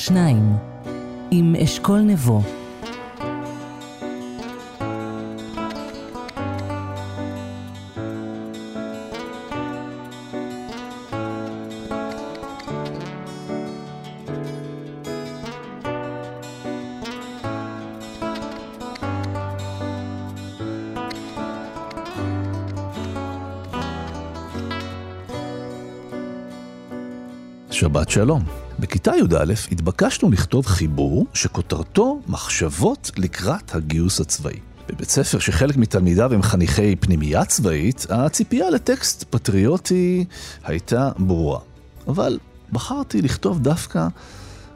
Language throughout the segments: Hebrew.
שניים, עם אשכול נבו. שבת שלום. בכיתה י"א התבקשנו לכתוב חיבור שכותרתו מחשבות לקראת הגיוס הצבאי. בבית ספר שחלק מתלמידיו הם חניכי פנימייה צבאית, הציפייה לטקסט פטריוטי הייתה ברורה. אבל בחרתי לכתוב דווקא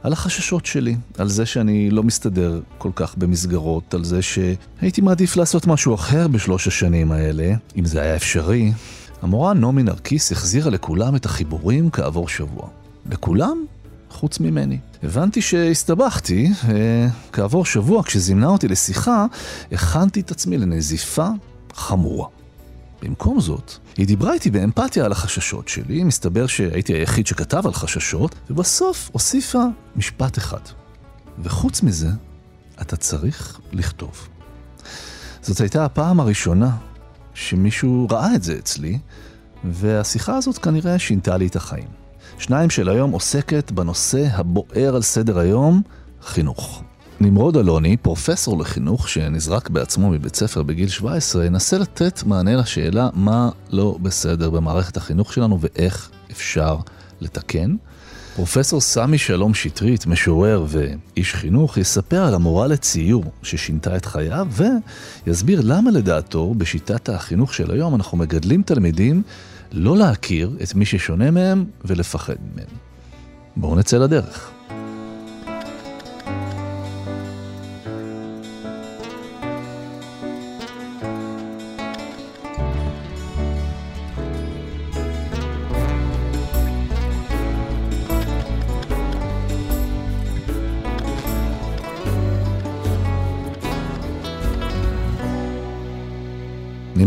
על החששות שלי, על זה שאני לא מסתדר כל כך במסגרות, על זה שהייתי מעדיף לעשות משהו אחר בשלוש השנים האלה, אם זה היה אפשרי. המורה נעמי נרקיס החזירה לכולם את החיבורים כעבור שבוע. לכולם? חוץ ממני. הבנתי שהסתבכתי, וכעבור שבוע כשזימנה אותי לשיחה, הכנתי את עצמי לנזיפה חמורה. במקום זאת, היא דיברה איתי באמפתיה על החששות שלי, מסתבר שהייתי היחיד שכתב על חששות, ובסוף הוסיפה משפט אחד. וחוץ מזה, אתה צריך לכתוב. זאת הייתה הפעם הראשונה שמישהו ראה את זה אצלי, והשיחה הזאת כנראה שינתה לי את החיים. שניים של היום עוסקת בנושא הבוער על סדר היום, חינוך. נמרוד אלוני, פרופסור לחינוך שנזרק בעצמו מבית ספר בגיל 17, ינסה לתת מענה לשאלה מה לא בסדר במערכת החינוך שלנו ואיך אפשר לתקן. פרופסור סמי שלום שטרית, משורר ואיש חינוך, יספר על המורה לציור ששינתה את חייו ויסביר למה לדעתו בשיטת החינוך של היום אנחנו מגדלים תלמידים לא להכיר את מי ששונה מהם ולפחד מהם. בואו נצא לדרך.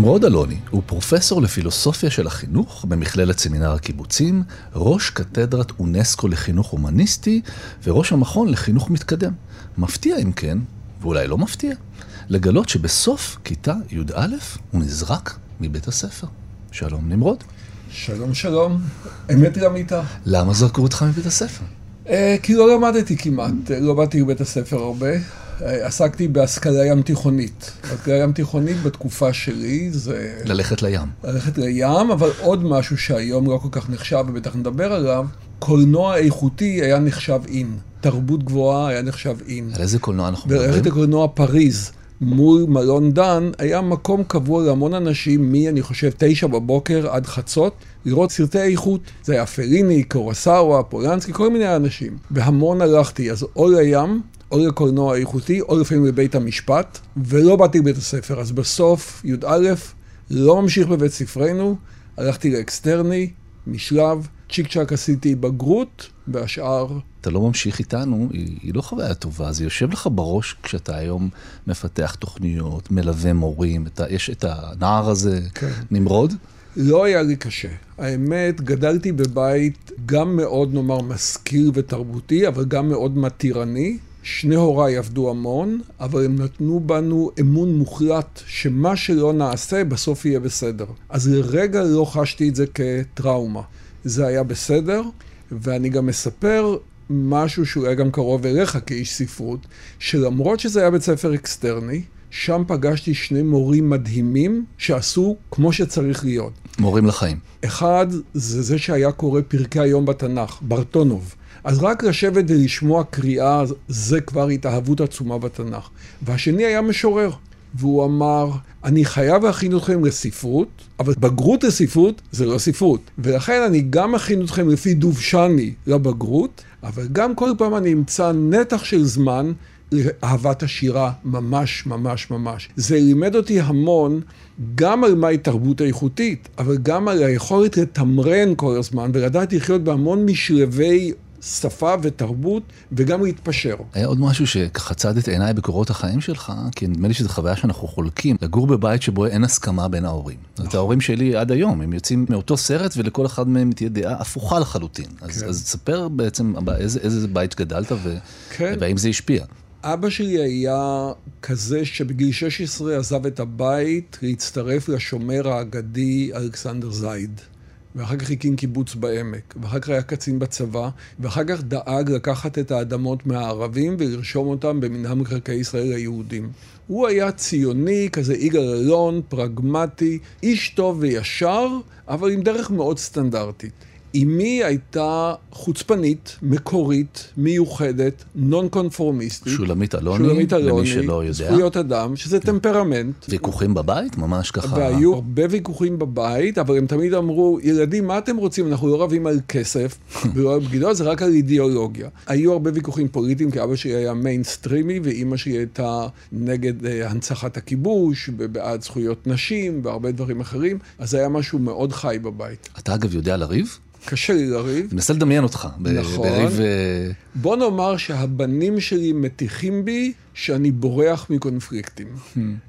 נמרוד אלוני הוא פרופסור לפילוסופיה של החינוך במכללת סמינר הקיבוצים, ראש קתדרת אונסקו לחינוך הומניסטי וראש המכון לחינוך מתקדם. מפתיע אם כן, ואולי לא מפתיע, לגלות שבסוף כיתה י"א הוא נזרק מבית הספר. שלום נמרוד. שלום שלום, אמת גם איתה. למה זרקו אותך מבית הספר? אה, כי לא למדתי כמעט, לא באתי לבית הספר הרבה. עסקתי בהשכלה ים תיכונית. השכלה ים תיכונית בתקופה שלי זה... ללכת לים. ללכת לים, אבל עוד משהו שהיום לא כל כך נחשב, ובטח נדבר עליו, קולנוע איכותי היה נחשב אין. תרבות גבוהה היה נחשב אין. על איזה קולנוע אנחנו מדברים? ללכת לקולנוע פריז. מול מלון דן, היה מקום קבוע להמון אנשים, מ, אני חושב, תשע בבוקר עד חצות, לראות סרטי איכות. זה היה פליני, קורסאווה, פולנסקי, כל מיני אנשים. והמון הלכתי, אז או לים, או לקולנוע איכותי, או לפעמים לבית המשפט, ולא באתי לבית הספר. אז בסוף, י"א, לא ממשיך בבית ספרנו, הלכתי לאקסטרני, משלב, צ'יק צ'אק עשיתי בגרות, והשאר... אתה לא ממשיך איתנו, היא, היא לא חוויה טובה, זה יושב לך בראש כשאתה היום מפתח תוכניות, מלווה מורים, אתה, יש את הנער הזה, כן. נמרוד? לא היה לי קשה. האמת, גדלתי בבית גם מאוד, נאמר, משכיל ותרבותי, אבל גם מאוד מתירני. שני הוריי עבדו המון, אבל הם נתנו בנו אמון מוחלט שמה שלא נעשה בסוף יהיה בסדר. אז לרגע לא חשתי את זה כטראומה. זה היה בסדר, ואני גם מספר משהו היה גם קרוב אליך כאיש ספרות, שלמרות שזה היה בית ספר אקסטרני, שם פגשתי שני מורים מדהימים שעשו כמו שצריך להיות. מורים לחיים. אחד, זה זה שהיה קורא פרקי היום בתנ"ך, ברטונוב. אז רק לשבת ולשמוע קריאה, זה כבר התאהבות עצומה בתנ"ך. והשני היה משורר, והוא אמר, אני חייב להכין אתכם לספרות, אבל בגרות לספרות זה לא ספרות. ולכן אני גם מכין אתכם לפי דובשני לבגרות, אבל גם כל פעם אני אמצא נתח של זמן לאהבת השירה, ממש ממש ממש. זה לימד אותי המון גם על מהי תרבות איכותית, אבל גם על היכולת לתמרן כל הזמן ולדעת לחיות בהמון משלבי שפה ותרבות, וגם להתפשר. היה עוד משהו שככה צד את עיניי בקורות החיים שלך, כי נדמה לי שזו חוויה שאנחנו חולקים, לגור בבית שבו אין הסכמה בין ההורים. זאת ההורים שלי עד היום, הם יוצאים מאותו סרט ולכל אחד מהם תהיה דעה הפוכה לחלוטין. אז, כן. אז תספר בעצם באיזה איזה בית גדלת ו... כן. והאם זה השפיע. אבא שלי היה כזה שבגיל 16 עזב את הבית להצטרף לשומר האגדי אלכסנדר זייד. ואחר כך הקים קיבוץ בעמק, ואחר כך היה קצין בצבא, ואחר כך דאג לקחת את האדמות מהערבים ולרשום אותם במנהל מקרקעי ישראל ליהודים. הוא היה ציוני, כזה יגאל אלון, פרגמטי, איש טוב וישר, אבל עם דרך מאוד סטנדרטית. אמי הייתה חוצפנית, מקורית, מיוחדת, נון קונפורמיסטית. שולמית אלוני, שולמית אלוני, למי שלא יודע. זכויות אדם, שזה טמפרמנט. ויכוחים בבית? ממש ככה. והיו הרבה ויכוחים בבית, אבל הם תמיד אמרו, ילדים, מה אתם רוצים? אנחנו לא רבים על כסף, ולא על בגידות, זה רק על אידיאולוגיה. היו הרבה ויכוחים פוליטיים, כי אבא שלי היה מיינסטרימי, ואימא שלי הייתה נגד אה, הנצחת הכיבוש, ובעד זכויות נשים, והרבה דברים אחרים, אז היה משהו מאוד חי בבית. אתה אגב יודע לריב? קשה לי לריב. מנסה לדמיין אותך. ב- נכון. בריב... אה, בוא נאמר שהבנים שלי מטיחים בי שאני בורח מקונפליקטים.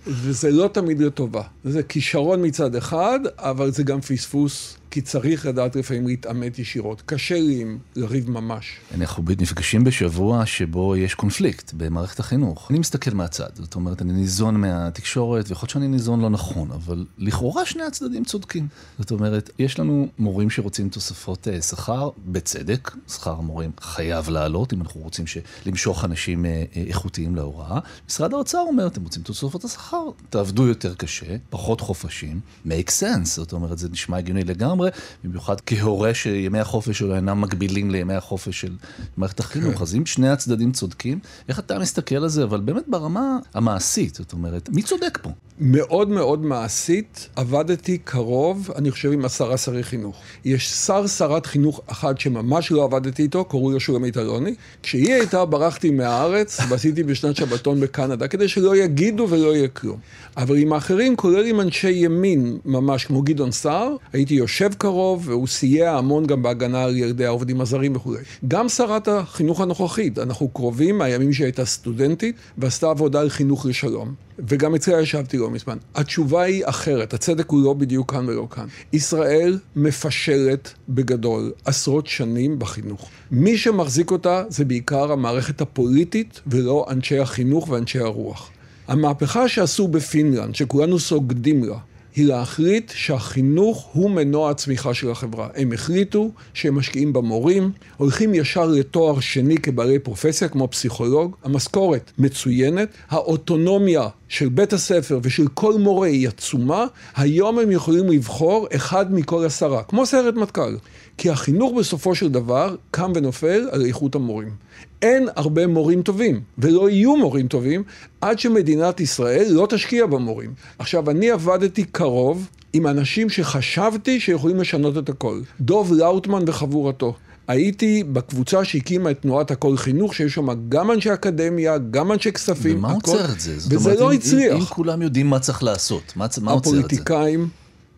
וזה לא תמיד לטובה. זה כישרון מצד אחד, אבל זה גם פספוס, כי צריך לדעת לפעמים להתעמת ישירות. קשה לי עם לריב ממש. אנחנו נפגשים בשבוע שבו יש קונפליקט במערכת החינוך. אני מסתכל מהצד, זאת אומרת, אני ניזון מהתקשורת, ויכול להיות שאני ניזון לא נכון, אבל לכאורה שני הצדדים צודקים. זאת אומרת, יש לנו מורים שרוצים תוספות אה, שכר, בצדק, שכר המורים חייב לעלות, אם אנחנו רוצים למשוך אנשים אה, אה, איכותיים להוראה. משרד האוצר אומר, אתם רוצים תוספות השכר, תעבדו יותר קשה, פחות חופשים, make sense, זאת אומרת, זה נשמע הגיוני לגמרי, במיוחד כהורה שימי החופש שלו אינם מקבילים לימי החופש של מערכת החינוך. אז אם שני הצדדים צודקים, איך אתה מסתכל על זה, אבל באמת ברמה המעשית, זאת אומרת, מי צודק פה? מאוד מאוד מעשית, עבדתי קרוב, אני חושב, עם עשרה שרי חינוך. יש שר, שרת חינוך אחת שממש לא עבדתי איתו, קראו לו שולמית אלוני. כשהיא הייתה, ברחתי מהארץ ועשיתי בשנת שבתון בקנדה, כדי שלא יגידו ולא יהיה כלום. אבל עם האחרים, כולל עם אנשי ימין, ממש כמו גדעון סער, הייתי יושב קרוב, והוא סייע המון גם בהגנה על ילדי העובדים הזרים וכולי. גם שרת החינוך הנוכחית, אנחנו קרובים מהימים שהיא הייתה סטודנטית, ועשתה עבודה על חינוך לשלום. וגם אצלה ישבתי לא מזמן. התשובה היא אחרת, הצדק הוא לא בדיוק כאן ולא כאן. ישראל מפשלת בגדול עשרות שנים בחינוך. מי שמחזיק אותה זה בעיקר המערכת הפוליטית ולא אנשי החינוך ואנשי הרוח. המהפכה שעשו בפינלנד, שכולנו סוגדים לה, היא להחליט שהחינוך הוא מנוע הצמיחה של החברה. הם החליטו שהם משקיעים במורים, הולכים ישר לתואר שני כבעלי פרופסיה, כמו פסיכולוג, המשכורת מצוינת, האוטונומיה של בית הספר ושל כל מורה היא עצומה, היום הם יכולים לבחור אחד מכל עשרה, כמו סיירת מטכ"ל. כי החינוך בסופו של דבר קם ונופל על איכות המורים. אין הרבה מורים טובים, ולא יהיו מורים טובים, עד שמדינת ישראל לא תשקיע במורים. עכשיו, אני עבדתי קרוב עם אנשים שחשבתי שיכולים לשנות את הכל. דוב לאוטמן וחבורתו. הייתי בקבוצה שהקימה את תנועת הכל חינוך, שיש שם גם אנשי אקדמיה, גם אנשי כספים. ומה הכל, עוצר את זה? זאת וזה אומרת, לא אם- הצליח. אם, אם כולם יודעים מה צריך לעשות, מה, מה עוצר את זה? הפוליטיקאים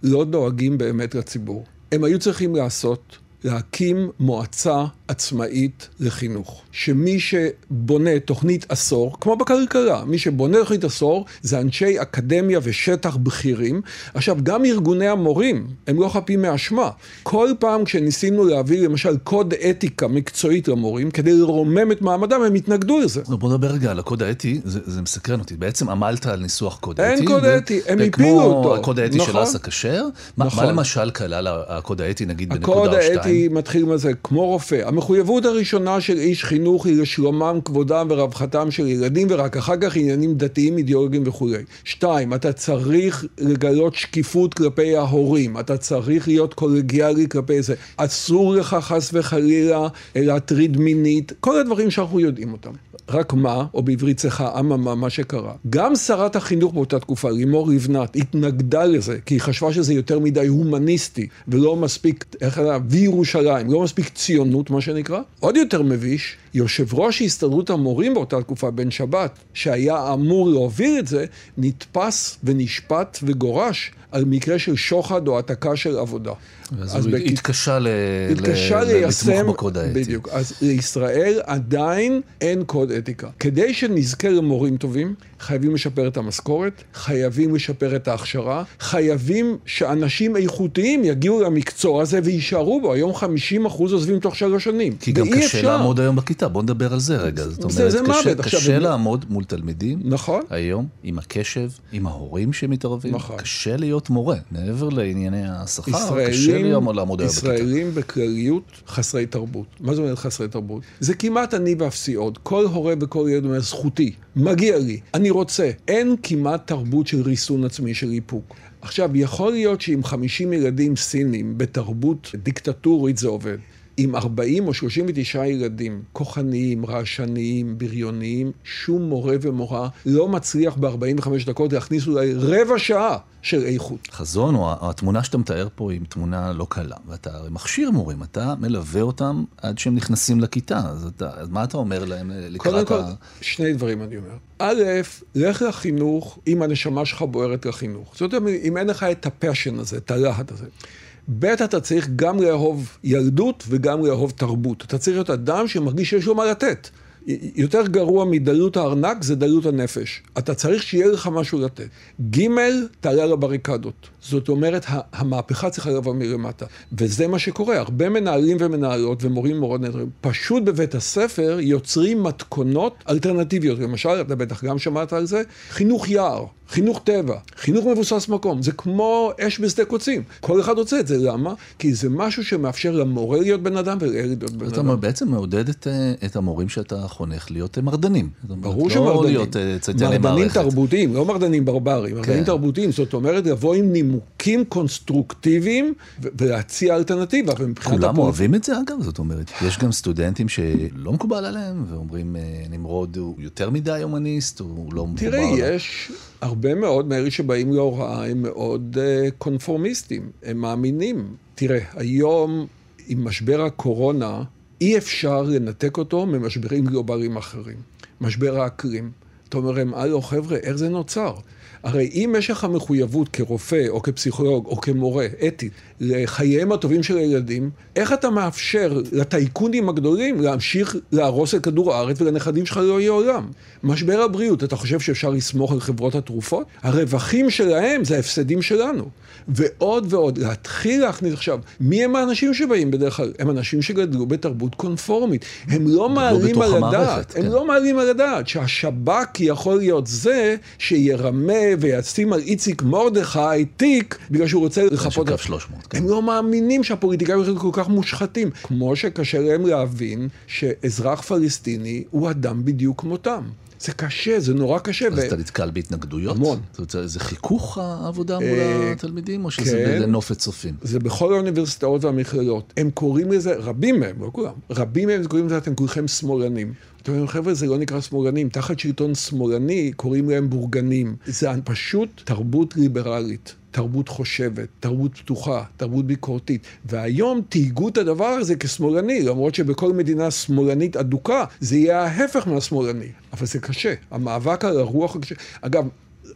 לא דואגים באמת לציבור. הם היו צריכים לעשות, להקים מועצה עצמאית לחינוך. שמי שבונה תוכנית עשור, כמו בכלכלה, מי שבונה תוכנית עשור זה אנשי אקדמיה ושטח בכירים. עכשיו, גם ארגוני המורים, הם לא חפים מאשמה. כל פעם כשניסינו להביא למשל קוד אתיקה מקצועית למורים, כדי לרומם את מעמדם, הם התנגדו לזה. לא, בוא נדבר רגע על הקוד האתי, זה, זה מסקרן אותי. בעצם עמלת על ניסוח קוד אין האתי. קוד ו- אתי, הם הפילו אותו. הקוד האתי של נכון. אסא כשר, מה, נכון. מה למשל כלל הקוד האתי, נגיד בנקודה הקוד או שתיים? האתי מתחיל מזה, כמו רופא. המחויבות הראשונה של איש חינוך היא לשלומם, כבודם ורווחתם של ילדים, ורק אחר כך עניינים דתיים, אידיאולוגיים וכולי. שתיים, אתה צריך לגלות שקיפות כלפי ההורים, אתה צריך להיות קולגיאלי כלפי זה. אסור לך חס וחלילה להטריד מינית, כל הדברים שאנחנו יודעים אותם. רק מה, או בעברית צחה, אממה, מה שקרה. גם שרת החינוך באותה תקופה, לימור לבנת, התנגדה לזה, כי היא חשבה שזה יותר מדי הומניסטי, ולא מספיק, איך היה, וירושלים, לא מספיק ציונות, מה שנקרא. עוד יותר מביש, יושב ראש הסתדרות המורים באותה תקופה, בן שבת, שהיה אמור להוביל את זה, נתפס ונשפט וגורש על מקרה של שוחד או העתקה של עבודה. אז הוא בכ... התקשה, ל... התקשה ל... ליישם, לתמוך בקוד האתי. בדיוק. אז לישראל עדיין אין קוד אתיקה. כדי שנזכה למורים טובים, חייבים לשפר את המשכורת, חייבים לשפר את ההכשרה, חייבים שאנשים איכותיים יגיעו למקצוע הזה ויישארו בו. היום 50 אחוז עוזבים תוך שלוש שנים. כי גם קשה אפשר. לעמוד היום בכיתה, בוא נדבר על זה רגע. זאת אומרת, זה, זה קשה, מוות. קשה עכשיו, לעמוד מול תלמידים. נכון. היום, עם הקשב, עם ההורים שמתערבים. נכון. קשה להיות מורה, מעבר לענייני השכר, קשה. ישראלים בכלליות חסרי תרבות. מה זאת אומרת חסרי תרבות? זה כמעט אני ואפסי עוד. כל הורה וכל ילד אומר, זכותי, מגיע לי, אני רוצה. אין כמעט תרבות של ריסון עצמי, של איפוק. עכשיו, יכול להיות שעם 50 ילדים סינים בתרבות דיקטטורית זה עובד. עם 40 או 39 ילדים, כוחניים, רעשניים, בריוניים, שום מורה ומורה לא מצליח ב-45 דקות להכניס אולי רבע שעה של איכות. חזון, או התמונה שאתה מתאר פה היא תמונה לא קלה, ואתה מכשיר מורים, אתה מלווה אותם עד שהם נכנסים לכיתה, אז, אתה, אז מה אתה אומר להם לקראת ה... קודם כל, שני דברים אני אומר. א', לך לחינוך אם הנשמה שלך בוערת לחינוך. זאת אומרת, אם אין לך את הפשן הזה, את הלהט הזה. ב', אתה צריך גם לאהוב ילדות וגם לאהוב תרבות. אתה צריך להיות אדם שמרגיש שיש לו מה לתת. יותר גרוע מדלות הארנק זה דלות הנפש. אתה צריך שיהיה לך משהו לתת. ג', תעלה לבריקדות. זאת אומרת, המהפכה צריכה לבוא מלמטה. וזה מה שקורה. הרבה מנהלים ומנהלות ומורים ומורות נהדרים, פשוט בבית הספר יוצרים מתכונות אלטרנטיביות. למשל, אתה בטח גם שמעת על זה, חינוך יער. חינוך טבע, חינוך מבוסס מקום, זה כמו אש בשדה קוצים. כל אחד רוצה את זה, למה? כי זה משהו שמאפשר למורה להיות בן אדם ולילד להיות בן אדם. אתה בעצם מעודד את, אה, את המורים שאתה חונך להיות אה, מרדנים. ברור לא שמרדנים. להיות אה, צייתני מרדנים תרבותיים, לא מרדנים ברברים, מרדנים כן. תרבותיים. זאת אומרת, לבוא עם נימוקים קונסטרוקטיביים ולהציע אלטרנטיבה. כולם הפול... אוהבים את זה אגב, זאת אומרת, יש גם סטודנטים שלא מקובל עליהם, ואומרים, נמרוד הוא יותר מדי הומניסט, הוא לא מחובר. תראה, יש... הרבה מאוד מאלה שבאים להוראה הם מאוד uh, קונפורמיסטים, הם מאמינים. תראה, היום עם משבר הקורונה, אי אפשר לנתק אותו ממשברים גלובליים אחרים. משבר האקלים. אתה אומר להם, הלו חבר'ה, איך זה נוצר? הרי אם יש לך מחויבות כרופא או כפסיכולוג או כמורה אתית לחייהם הטובים של הילדים, איך אתה מאפשר לטייקונים הגדולים להמשיך להרוס את כדור הארץ ולנכדים שלך לא יהיה עולם? משבר הבריאות, אתה חושב שאפשר לסמוך על חברות התרופות? הרווחים שלהם זה ההפסדים שלנו. ועוד ועוד, להתחיל להכניס עכשיו, מי הם האנשים שבאים בדרך כלל? הם אנשים שגדלו בתרבות קונפורמית. הם לא מעלים על הדעת, הם כן. לא מעלים על הדעת שהשב"כ יכול להיות זה שירמה וישים על איציק מרדכי תיק בגלל שהוא רוצה לחפות... קו 300. כן. הם לא מאמינים שהפוליטיקאים הם כל כך מושחתים. כמו שקשה להם להבין שאזרח פלסטיני הוא אדם בדיוק כמותם. זה קשה, זה נורא קשה. אז ו... אתה נתקל בהתנגדויות? המון. זאת אומרת, זה חיכוך העבודה מול אה, התלמידים, או שזה כן, בנופת צופים? זה בכל האוניברסיטאות והמכללות. הם קוראים לזה, רבים מהם, לא כולם, רבים מהם קוראים לזה, אתם כולכם שמאלנים. אתם אומרים, חבר'ה, זה לא נקרא שמאלנים. תחת שלטון שמאלני קוראים להם בורגנים. זה פשוט תרבות ליברלית. תרבות חושבת, תרבות פתוחה, תרבות ביקורתית. והיום תהיגו את הדבר הזה כשמאלני, למרות שבכל מדינה שמאלנית אדוקה זה יהיה ההפך מהשמאלני. אבל זה קשה, המאבק על הרוח הקשה. אגב,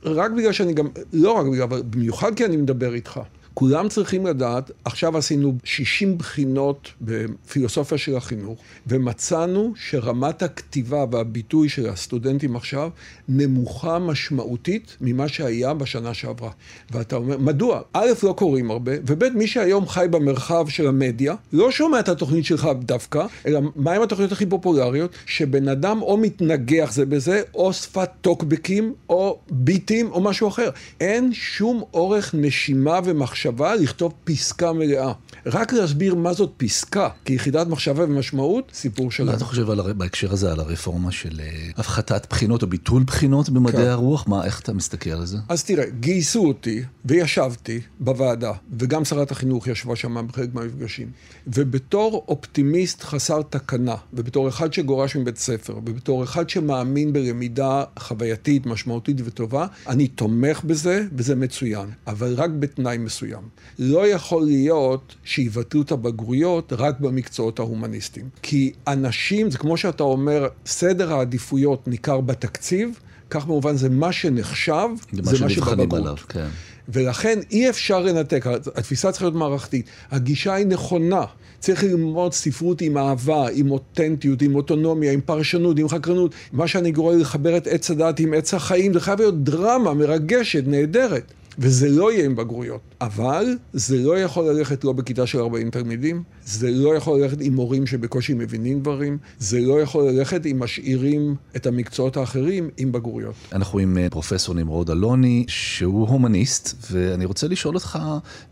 רק בגלל שאני גם, לא רק בגלל, אבל במיוחד כי אני מדבר איתך. כולם צריכים לדעת, עכשיו עשינו 60 בחינות בפילוסופיה של החינוך, ומצאנו שרמת הכתיבה והביטוי של הסטודנטים עכשיו נמוכה משמעותית ממה שהיה בשנה שעברה. ואתה אומר, מדוע? א', לא קוראים הרבה, וב', מי שהיום חי במרחב של המדיה, לא שומע את התוכנית שלך דווקא, אלא מהם התוכניות הכי פופולריות, שבן אדם או מתנגח זה בזה, או שפת טוקבקים, או ביטים, או משהו אחר. אין שום אורך נשימה ומחשבה. מחשבה לכתוב פסקה מלאה. רק להסביר מה זאת פסקה כיחידת מחשבה ומשמעות, סיפור שלם. מה אתה חושב על, בהקשר הזה על הרפורמה של אה, הפחתת בחינות או ביטול בחינות במדעי כן. הרוח? מה, איך אתה מסתכל על זה? אז תראה, גייסו אותי וישבתי בוועדה, וגם שרת החינוך ישבה שם בחלק מהמפגשים. ובתור אופטימיסט חסר תקנה, ובתור אחד שגורש מבית ספר, ובתור אחד שמאמין בלמידה חווייתית, משמעותית וטובה, אני תומך בזה, וזה מצוין. אבל רק בתנאי מסוים. מסוים. לא יכול להיות שיבטלו את הבגרויות רק במקצועות ההומניסטיים. כי אנשים, זה כמו שאתה אומר, סדר העדיפויות ניכר בתקציב, כך במובן זה מה שנחשב, זה מה שבבגרות. כן. ולכן אי אפשר לנתק, התפיסה צריכה להיות מערכתית. הגישה היא נכונה. צריך ללמוד ספרות עם אהבה, עם אותנטיות, עם אוטונומיה, עם פרשנות, עם חקרנות. מה שאני קורא לחבר את עץ הדת עם עץ החיים, זה חייב להיות דרמה מרגשת, נהדרת. וזה לא יהיה עם בגרויות. אבל זה לא יכול ללכת לא בכיתה של 40 תלמידים, זה לא יכול ללכת עם מורים שבקושי מבינים דברים, זה לא יכול ללכת אם משאירים את המקצועות האחרים עם בגרויות. אנחנו עם אה, פרופסור נמרוד אלוני, שהוא הומניסט, ואני רוצה לשאול אותך,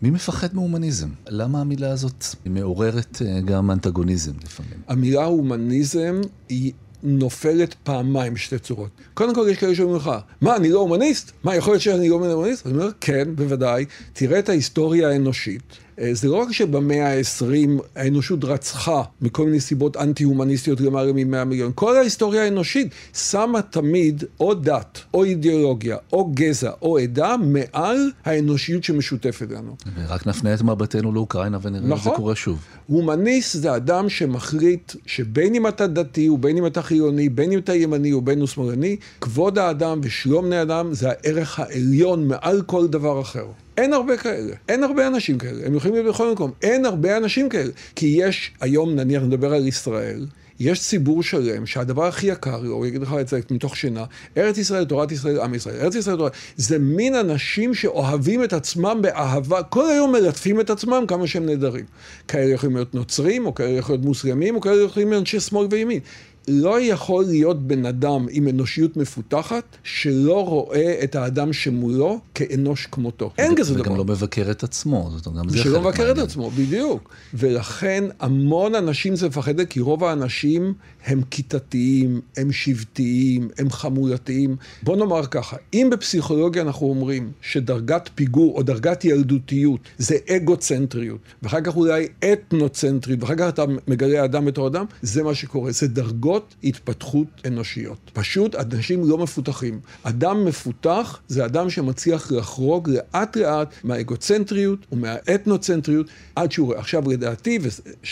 מי מפחד מהומניזם? למה המילה הזאת מעוררת אה, גם אנטגוניזם לפעמים? המילה הומניזם היא... נופלת פעמיים בשתי צורות. קודם כל יש כאלה שאומרים לך, מה, אני לא הומניסט? מה, יכול להיות שאני לא הומניסט? אני אומר, כן, בוודאי. תראה את ההיסטוריה האנושית. אה, זה לא רק שבמאה ה-20 האנושות רצחה מכל מיני סיבות אנטי-הומניסטיות למעלה מ-100 מיליון. כל ההיסטוריה האנושית שמה תמיד או דת, או אידיאולוגיה, או גזע, או עדה, מעל האנושיות שמשותפת לנו. ורק נפנה את מבטנו לאוקראינה ונראה נכון. את זה קורה שוב. הומניסט זה אדם שמחליט שבין אם אתה דתי ובין אם אתה חילוני, בין אם אתה ימני ובין אם שמאלני, כבוד האדם ושלום בני אדם זה הערך העליון מעל כל דבר אחר. אין הרבה כאלה, אין הרבה אנשים כאלה, הם יכולים להיות בכל מקום, אין הרבה אנשים כאלה, כי יש, היום נניח נדבר על ישראל, יש ציבור שלם שהדבר הכי יקר לו, הוא יגיד לך את זה מתוך שינה, ארץ ישראל, תורת ישראל, עם ישראל, ארץ ישראל, תורת, זה מין אנשים שאוהבים את עצמם באהבה, כל היום מלטפים את עצמם כמה שהם נהדרים. כאלה יכולים להיות נוצרים, או כאלה יכולים להיות מוסלמים, או כאלה יכולים להיות אנשי שמאל וימין. לא יכול להיות בן אדם עם אנושיות מפותחת שלא רואה את האדם שמולו כאנוש כמותו. אין כזה דבר. וגם לא מבקר את עצמו. זאת אומרת, גם זה שלא מבקר את עצמו, בדיוק. ולכן המון אנשים זה מפחד, כי רוב האנשים הם כיתתיים, הם שבטיים, הם חמולתיים. בוא נאמר ככה, אם בפסיכולוגיה אנחנו אומרים שדרגת פיגור או דרגת ילדותיות זה אגוצנטריות, ואחר כך אולי אתנוצנטרית, ואחר כך אתה מגלה אדם בתור אדם, זה מה שקורה. זה דרגות. התפתחות אנושיות. פשוט אנשים לא מפותחים. אדם מפותח זה אדם שמצליח לחרוג לאט לאט מהאגוצנטריות ומהאתנוצנטריות עד שהוא. עכשיו לדעתי,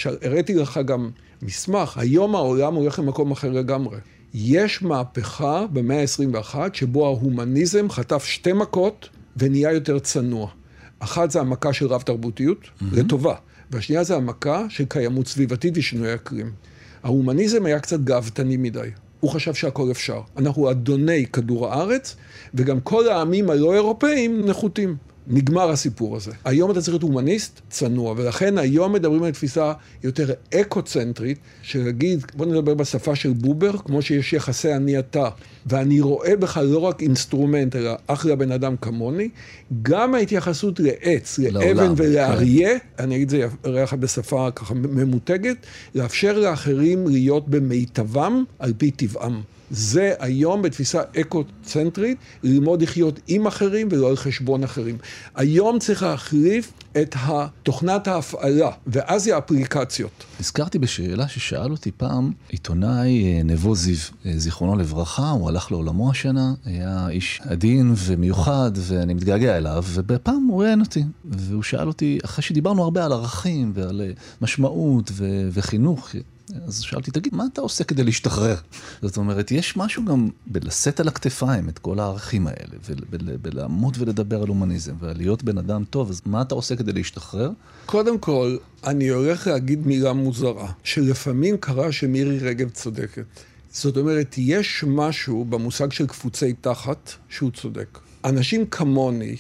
והראיתי לך גם מסמך, היום העולם הולך למקום אחר לגמרי. יש מהפכה במאה ה-21 שבו ההומניזם חטף שתי מכות ונהיה יותר צנוע. אחת זה המכה של רב תרבותיות, mm-hmm. לטובה, והשנייה זה המכה של קיימות סביבתית ושינוי אקלים. ההומניזם היה קצת גאוותני מדי. הוא חשב שהכל אפשר. אנחנו אדוני כדור הארץ, וגם כל העמים הלא אירופאים נחותים. נגמר הסיפור הזה. היום אתה צריך להיות הומניסט צנוע, ולכן היום מדברים על תפיסה יותר אקו-צנטרית, שלהגיד, בוא נדבר בשפה של בובר, כמו שיש יחסי אני-אתה, ואני רואה בך לא רק אינסטרומנט, אלא אחלה בן אדם כמוני, גם ההתייחסות לעץ, לאבן ולאריה, כן. אני אגיד את זה לך בשפה ככה ממותגת, לאפשר לאחרים להיות במיטבם על פי טבעם. זה היום בתפיסה אקו-צנטרית, ללמוד לחיות עם אחרים ולא על חשבון אחרים. היום צריך להחליף את תוכנת ההפעלה, ואז זה האפליקציות. הזכרתי בשאלה ששאל אותי פעם עיתונאי אה, נבו זיו, אה, זיכרונו לברכה, הוא הלך לעולמו השנה, היה איש עדין ומיוחד, ואני מתגעגע אליו, ובפעם הוא ראיין אותי, והוא שאל אותי, אחרי שדיברנו הרבה על ערכים ועל אה, משמעות ו- וחינוך, אז שאלתי, תגיד, מה אתה עושה כדי להשתחרר? זאת אומרת, יש משהו גם בלשאת על הכתפיים את כל הערכים האלה, ולעמוד ולדבר על הומניזם, ולהיות בן אדם טוב, אז מה אתה עושה כדי להשתחרר? קודם כל, אני הולך להגיד מילה מוזרה, שלפעמים קרה שמירי רגב צודקת. זאת אומרת, יש משהו במושג של קפוצי תחת שהוא צודק. אנשים כמוני,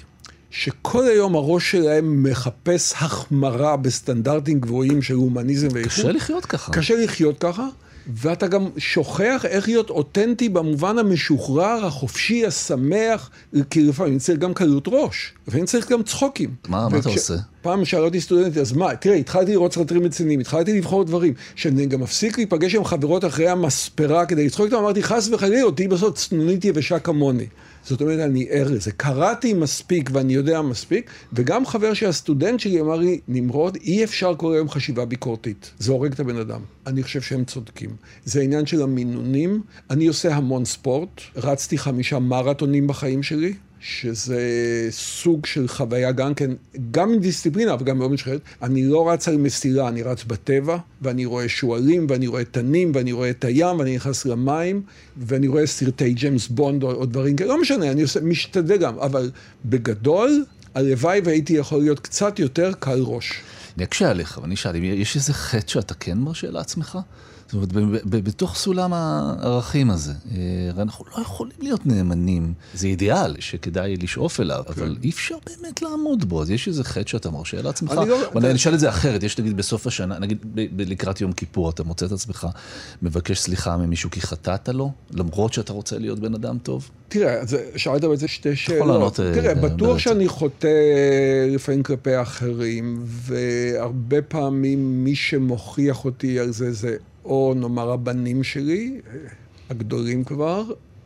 שכל היום הראש שלהם מחפש החמרה בסטנדרטים גבוהים של הומניזם ואיכות. קשה לחיות ככה. קשה לחיות ככה, ואתה גם שוכח איך להיות אותנטי במובן המשוחרר, החופשי, השמח, כי לפעמים צריך גם קלות ראש, לפעמים צריך גם צחוקים. מה, וכש... מה אתה עושה? פעם שאלה אותי סטודנטית, אז מה, תראה, התחלתי לראות סרטים רציניים, התחלתי לבחור דברים, שאני גם מפסיק להיפגש עם חברות אחרי המספרה כדי לצחוק איתם, אמרתי, חס וחלילה, אותי בסוף צנונית יבשה כמוני. זאת אומרת, אני ער לזה. קראתי מספיק ואני יודע מספיק, וגם חבר שהסטודנט שלי אמר לי, נמרוד, אי אפשר כל היום חשיבה ביקורתית. זה הורג את הבן אדם. אני חושב שהם צודקים. זה העניין של המינונים. אני עושה המון ספורט, רצתי חמישה מרתונים בחיים שלי. שזה סוג של חוויה גם כן, גם עם דיסציפלינה, אבל גם מאוד משחררת. אני לא רץ על מסילה, אני רץ בטבע, ואני רואה שועלים, ואני רואה תנים, ואני רואה את הים, ואני נכנס למים, ואני רואה סרטי ג'יימס בונד או, או דברים כאלה, לא משנה, אני עושה, משתדל גם, אבל בגדול, הלוואי והייתי יכול להיות קצת יותר קל ראש. אני אקשה עליך, ואני אשאל, יש איזה חטא שאתה כן מרשה לעצמך? זאת אומרת, בתוך סולם הערכים הזה, אה, אנחנו לא יכולים להיות נאמנים. זה אידיאל שכדאי לשאוף אליו, כן. אבל אי אפשר באמת לעמוד בו. אז יש איזה חטא שאתה מרשה לעצמך? אני לא... אני אשאל את זה אחרת, יש נגיד בסוף השנה, נגיד לקראת יום כיפור, אתה מוצא את עצמך מבקש סליחה ממישהו כי חטאת לו, למרות שאתה רוצה להיות בן אדם טוב? תראה, שאלת בזה שתי שאלות. אה, תראה, בטוח שאני חוטא לפעמים כלפי אחרים, והרבה פעמים מי שמוכיח אותי על זה זה או נאמר הבנים שלי, הגדולים כבר,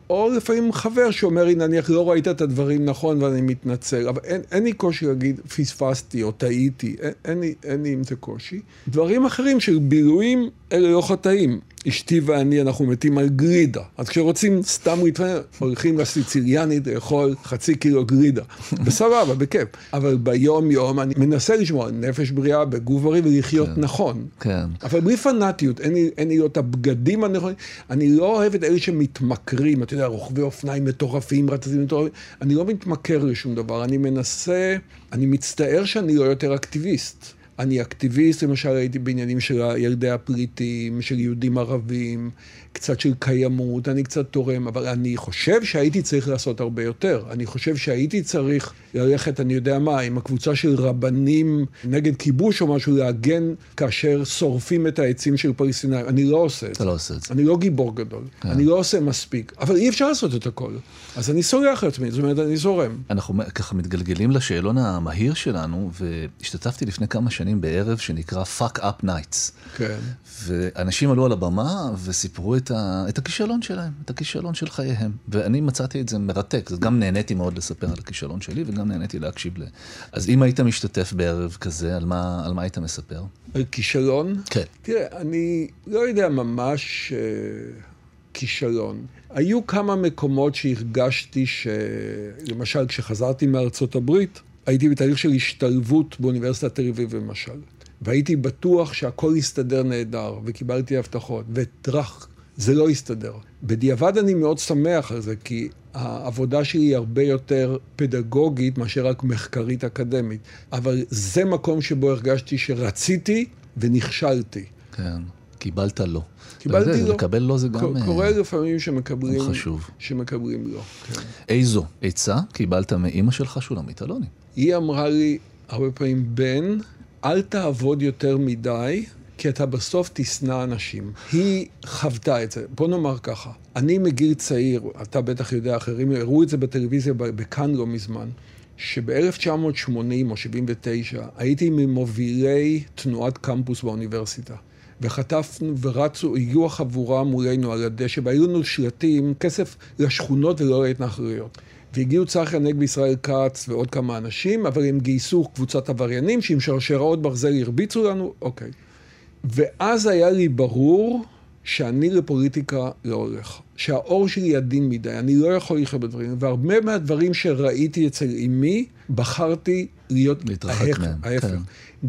או לפעמים חבר שאומר לי, נניח, לא ראית את הדברים נכון ואני מתנצל, אבל אין, אין לי קושי להגיד, פספסתי או טעיתי, אין, אין, לי, אין לי עם זה קושי. דברים אחרים של בילויים, אלה לא חטאים. אשתי ואני, אנחנו מתים על גרידה. אז כשרוצים סתם להתפלל, הולכים לסיציליאנית לאכול חצי קילו גרידה. בסבבה, בכיף. אבל ביום-יום אני מנסה לשמור על נפש בריאה בגוף בריא ולחיות כן, נכון. כן. אבל בלי פנאטיות, אין לי, אין לי לא את הבגדים הנכונים. אני לא אוהב את אלה שמתמכרים, אתה יודע, רוכבי אופניים מטורפים, רצים מטורפים. אני לא מתמכר לשום דבר, אני מנסה, אני מצטער שאני לא יותר אקטיביסט. אני אקטיביסט, למשל הייתי בעניינים של ילדי הפליטים, של יהודים ערבים, קצת של קיימות, אני קצת תורם, אבל אני חושב שהייתי צריך לעשות הרבה יותר. אני חושב שהייתי צריך ללכת, אני יודע מה, עם הקבוצה של רבנים נגד כיבוש או משהו, להגן כאשר שורפים את העצים של פלסטינאים. אני לא עושה את זה. אתה לא עושה את זה. אני לא גיבור גדול. כן. אני לא עושה מספיק. אבל אי אפשר לעשות את הכל. אז אני סולח לעצמי, זאת אומרת, אני זורם. אנחנו ככה מתגלגלים לשאלון המהיר שלנו, והשתתפתי לפני כמה שנים בערב שנקרא Fuck Up Nights. כן. ואנשים עלו על הבמה וסיפרו את, ה, את הכישלון שלהם, את הכישלון של חייהם. ואני מצאתי את זה מרתק, אז גם נהניתי מאוד לספר על הכישלון שלי וגם נהניתי להקשיב ל... אז אם היית משתתף בערב כזה, על מה, על מה היית מספר? על כישלון? כן. תראה, אני לא יודע ממש uh, כישלון. היו כמה מקומות שהרגשתי שלמשל, כשחזרתי מארצות הברית, הייתי בתהליך של השתלבות באוניברסיטת תל אביב למשל. והייתי בטוח שהכל יסתדר נהדר, וקיבלתי הבטחות, וטראח, זה לא יסתדר. בדיעבד אני מאוד שמח על זה, כי העבודה שלי היא הרבה יותר פדגוגית מאשר רק מחקרית אקדמית. אבל זה מקום שבו הרגשתי שרציתי ונכשלתי. כן, קיבלת לא. קיבלתי לא. לקבל לא זה גם... קורה לפעמים שמקבלים... חשוב. שמקבלים לא, כן. איזו עצה קיבלת מאימא שלך, שולמית אלוני? היא אמרה לי הרבה פעמים, בן, אל תעבוד יותר מדי, כי אתה בסוף תשנא אנשים. היא חוותה את זה. בוא נאמר ככה, אני מגיל צעיר, אתה בטח יודע, אחרים הראו את זה בטלוויזיה בכאן לא מזמן, שב-1980 או 79 הייתי ממובילי תנועת קמפוס באוניברסיטה. וחטפנו ורצו, הגיעו החבורה מולנו על הדשא, והיו לנו שלטים, כסף לשכונות ולא להתנחלויות. והגיעו צחי הנגבי, ישראל כץ ועוד כמה אנשים, אבל הם גייסו קבוצת עבריינים שעם שרשראות ברזל הרביצו לנו, אוקיי. ואז היה לי ברור שאני לפוליטיקה לא הולך. שהאור שלי עדין מדי, אני לא יכול לחיות בדברים, והרבה מהדברים שראיתי אצל אמי, בחרתי להיות. ההפך. כן.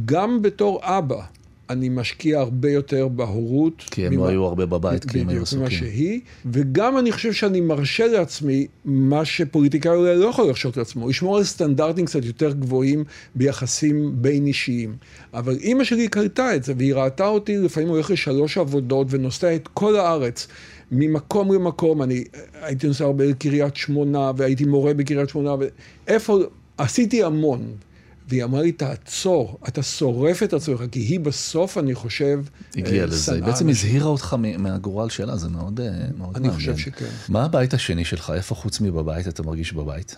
גם בתור אבא, אני משקיע הרבה יותר בהורות. כי הם ממה, לא היו הרבה בבית, כי הם היו עסוקים. ממה שהיא, וגם אני חושב שאני מרשה לעצמי מה שפוליטיקאי אולי לא יכול להרשות לעצמו, לשמור על סטנדרטים קצת יותר גבוהים ביחסים בין אישיים. אבל אימא שלי קלטה את זה, והיא ראתה אותי לפעמים הולך לשלוש עבודות ונוסע את כל הארץ. ממקום למקום, אני הייתי נוסע הרבה לקריית שמונה, והייתי מורה בקריית שמונה, ואיפה, עשיתי המון. והיא אמרה לי, תעצור, אתה שורף את עצמך, כי היא בסוף, אני חושב, הגיעה אה, לזה. היא בעצם הזהירה אותך מהגורל שלה, זה מאוד אה, מעניין. אני חושב שכן. מה הבית השני שלך? איפה חוץ מבבית אתה מרגיש בבית?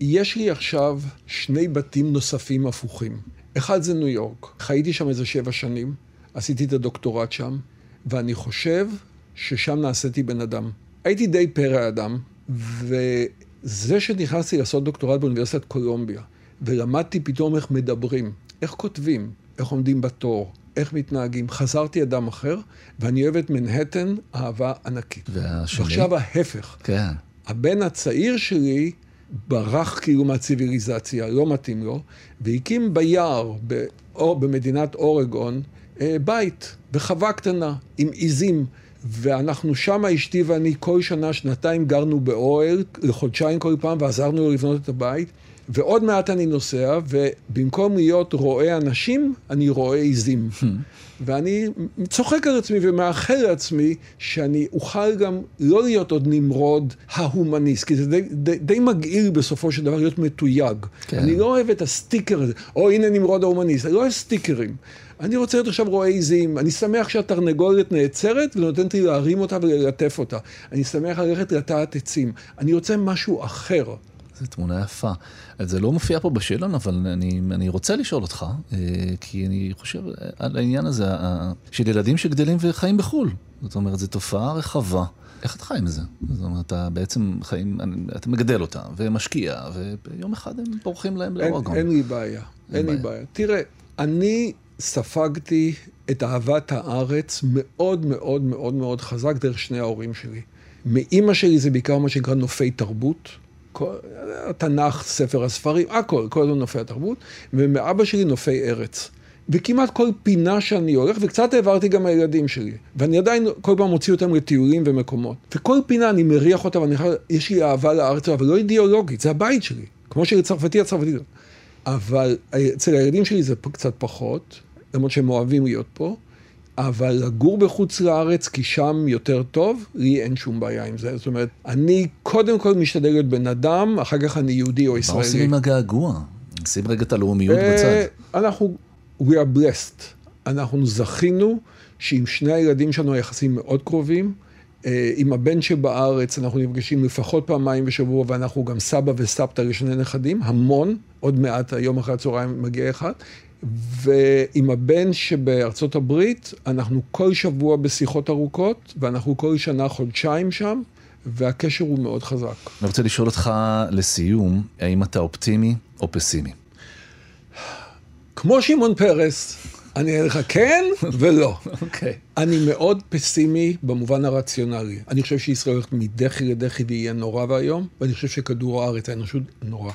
יש לי עכשיו שני בתים נוספים הפוכים. אחד זה ניו יורק. חייתי שם איזה שבע שנים, עשיתי את הדוקטורט שם, ואני חושב ששם נעשיתי בן אדם. הייתי די פרא אדם, וזה שנכנסתי לעשות דוקטורט באוניברסיטת קולומביה, ולמדתי פתאום איך מדברים, איך כותבים, איך עומדים בתור, איך מתנהגים. חזרתי אדם אחר, ואני אוהב את מנהטן אהבה ענקית. והשני? ועכשיו ההפך. כן. הבן הצעיר שלי ברח כאילו מהציוויליזציה, לא מתאים לו, והקים ביער, או במדינת אורגון, אה, בית בחווה קטנה עם עיזים. ואנחנו שם, אשתי ואני, כל שנה, שנתיים גרנו באוהל, לחודשיים כל פעם, ועזרנו לו לבנות את הבית. ועוד מעט אני נוסע, ובמקום להיות רואה אנשים, אני רואה עיזים. Hmm. ואני צוחק על עצמי ומאחל לעצמי שאני אוכל גם לא להיות עוד נמרוד ההומניסט, כי זה די, די, די מגעיל בסופו של דבר להיות מתויג. כן. אני לא אוהב את הסטיקר הזה, או הנה נמרוד ההומניסט, אני לא אוהב סטיקרים. אני רוצה להיות עכשיו רואה עיזים, אני שמח שהתרנגולת נעצרת ונותנת לי להרים אותה וללטף אותה. אני שמח ללכת לטעת עצים. אני רוצה משהו אחר. זו תמונה יפה. זה לא מופיע פה בשאלון, אבל אני, אני רוצה לשאול אותך, אה, כי אני חושב על העניין הזה של ילדים שגדלים וחיים בחו"ל. זאת אומרת, זו תופעה רחבה. איך אתה חי עם זה? זאת אומרת, אתה בעצם חיים, אתה מגדל אותם, ומשקיע, ויום אחד הם פורחים להם לאורגון. אין, אין לי בעיה, אין, אין לי בעיה. תראה, אני ספגתי את אהבת הארץ מאוד מאוד מאוד מאוד חזק דרך שני ההורים שלי. מאימא שלי זה בעיקר מה שנקרא נופי תרבות. התנ"ך, ספר הספרים, הכל, כל הזמן נופי התרבות, ומאבא שלי נופי ארץ. וכמעט כל פינה שאני הולך, וקצת העברתי גם לילדים שלי, ואני עדיין כל פעם מוציא אותם לטיולים ומקומות. וכל פינה אני מריח אותה, ואני חושב, יש לי אהבה לארץ, אבל לא אידיאולוגית, זה הבית שלי. כמו שלצרפתי, הצרפתי. אבל אצל הילדים שלי זה קצת פחות, למרות שהם אוהבים להיות פה. אבל לגור בחוץ לארץ, כי שם יותר טוב, לי אין שום בעיה עם זה. זאת אומרת, אני קודם כל משתדל להיות בן אדם, אחר כך אני יהודי או ישראלי. מה עושים עם הגעגוע? שים רגע את הלאומיות אה, בצד. אנחנו, we are blessed. אנחנו זכינו שעם שני הילדים שלנו היחסים מאוד קרובים. אה, עם הבן שבארץ אנחנו נפגשים לפחות פעמיים בשבוע, ואנחנו גם סבא וסבתא לשני נכדים, המון, עוד מעט, היום אחרי הצהריים מגיע אחד. ועם הבן שבארצות הברית, אנחנו כל שבוע בשיחות ארוכות, ואנחנו כל שנה חודשיים שם, והקשר הוא מאוד חזק. אני רוצה לשאול אותך לסיום, האם אתה אופטימי או פסימי? כמו שמעון פרס, אני אגיד לך כן ולא. Okay. אוקיי. אני מאוד פסימי במובן הרציונלי. אני חושב שישראל הולכת מדחי לדחי ויהיה נורא ואיום, ואני חושב שכדור הארץ, האנושות, נורא.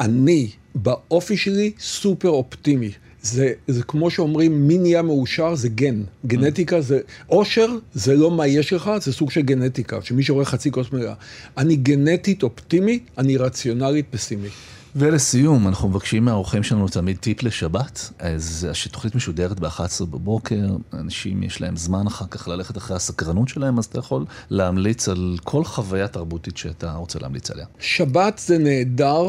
אני, באופי שלי, סופר אופטימי. זה, זה כמו שאומרים, מי נהיה מאושר זה גן. גנטיקה זה, אושר זה לא מה יש לך, זה סוג של גנטיקה, שמי שרואה חצי כוס מלאה. אני גנטית אופטימי, אני רציונלית פסימי. ולסיום, אנחנו מבקשים מהאורחים שלנו תמיד טיפ לשבת. אז התוכנית משודרת ב-11 בבוקר, אנשים יש להם זמן אחר כך ללכת אחרי הסקרנות שלהם, אז אתה יכול להמליץ על כל חוויה תרבותית שאתה רוצה להמליץ עליה. שבת זה נהדר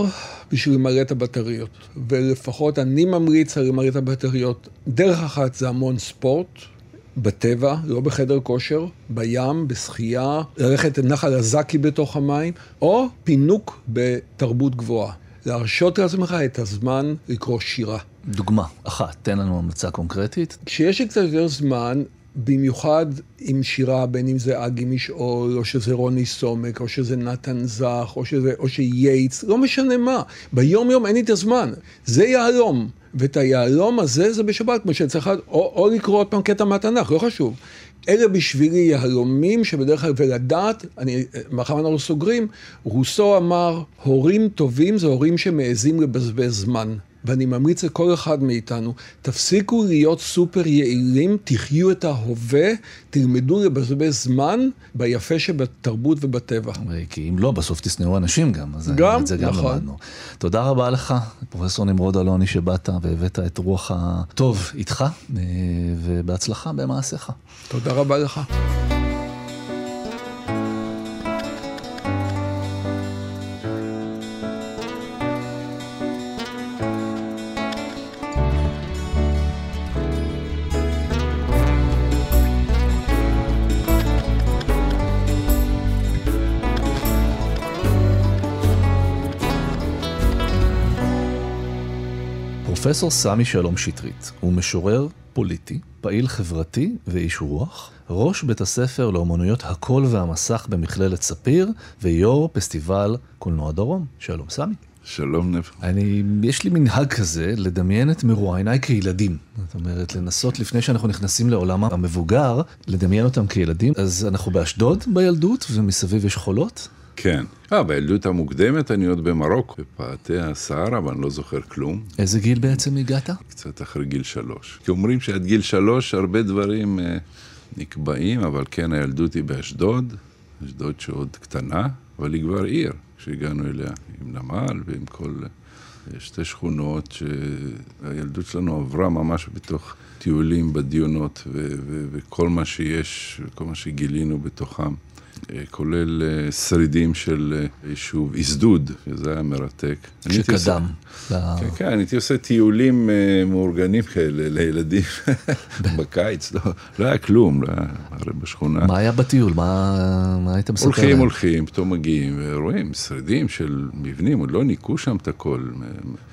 בשביל למלא את הבטריות, ולפחות אני ממליץ על למלא את הבטריות. דרך אחת זה המון ספורט. בטבע, לא בחדר כושר, בים, בשחייה, ללכת לנחל הזקי בתוך המים, או פינוק בתרבות גבוהה. להרשות לעצמך את הזמן לקרוא שירה. דוגמה אחת, תן לנו המלצה קונקרטית. כשיש לי קצת יותר זמן, במיוחד עם שירה, בין אם זה אגי משעול, או שזה רוני סומק, או שזה נתן זך, או, שזה, או שייטס, לא משנה מה. ביום יום אין לי את הזמן. זה יהלום. ואת היהלום הזה זה בשבת, כמו שצריך, או, או לקרוא עוד פעם קטע מהתנ"ך, לא חשוב. אלה בשבילי יהלומים שבדרך כלל, ולדעת, אני, מאחר אנחנו סוגרים, רוסו אמר, הורים טובים זה הורים שמעזים לבזבז זמן. ואני ממליץ לכל אחד מאיתנו, תפסיקו להיות סופר יעילים, תחיו את ההווה, תלמדו לבזבז זמן ביפה שבתרבות ובטבע. כי אם לא, בסוף תשנאו אנשים גם. אז גם, זה גם נכון. למדנו. תודה רבה לך, פרופסור נמרוד אלוני, שבאת והבאת את רוח הטוב איתך, אה, ובהצלחה במעשיך. תודה רבה לך. פרופסור סמי שלום שטרית הוא משורר פוליטי, פעיל חברתי ואיש רוח, ראש בית הספר לאומנויות הקול והמסך במכללת ספיר ויו"ר פסטיבל קולנוע דרום. שלום סמי. שלום נב. אני, יש לי מנהג כזה לדמיין את מרואייניי כילדים. זאת אומרת, לנסות לפני שאנחנו נכנסים לעולם המבוגר, לדמיין אותם כילדים. אז אנחנו באשדוד בילדות, ומסביב יש חולות, כן. אה, בילדות המוקדמת אני עוד במרוקו, בפאתי הסהרה, אבל אני לא זוכר כלום. איזה גיל בעצם הגעת? קצת אחרי גיל שלוש. כי אומרים שעד גיל שלוש הרבה דברים אה, נקבעים, אבל כן, הילדות היא באשדוד, אשדוד שעוד קטנה, אבל היא כבר עיר, כשהגענו אליה, עם נמל ועם כל... אה, שתי שכונות שהילדות שלנו עברה ממש בתוך טיולים בדיונות ו- ו- וכל מה שיש, כל מה שגילינו בתוכם. אה, כולל אה, שרידים של אה, יישוב איזדוד, שזה היה מרתק. אני שקדם. כן, כן, הייתי עושה טיולים מאורגנים כאלה לילדים בקיץ, לא, לא היה כלום, לא הרי בשכונה. מה היה בטיול? מה מה היית מספר הולכים? הולכים, פתאום מגיעים, ורואים שרידים של מבנים, עוד לא ניקו שם את הכל,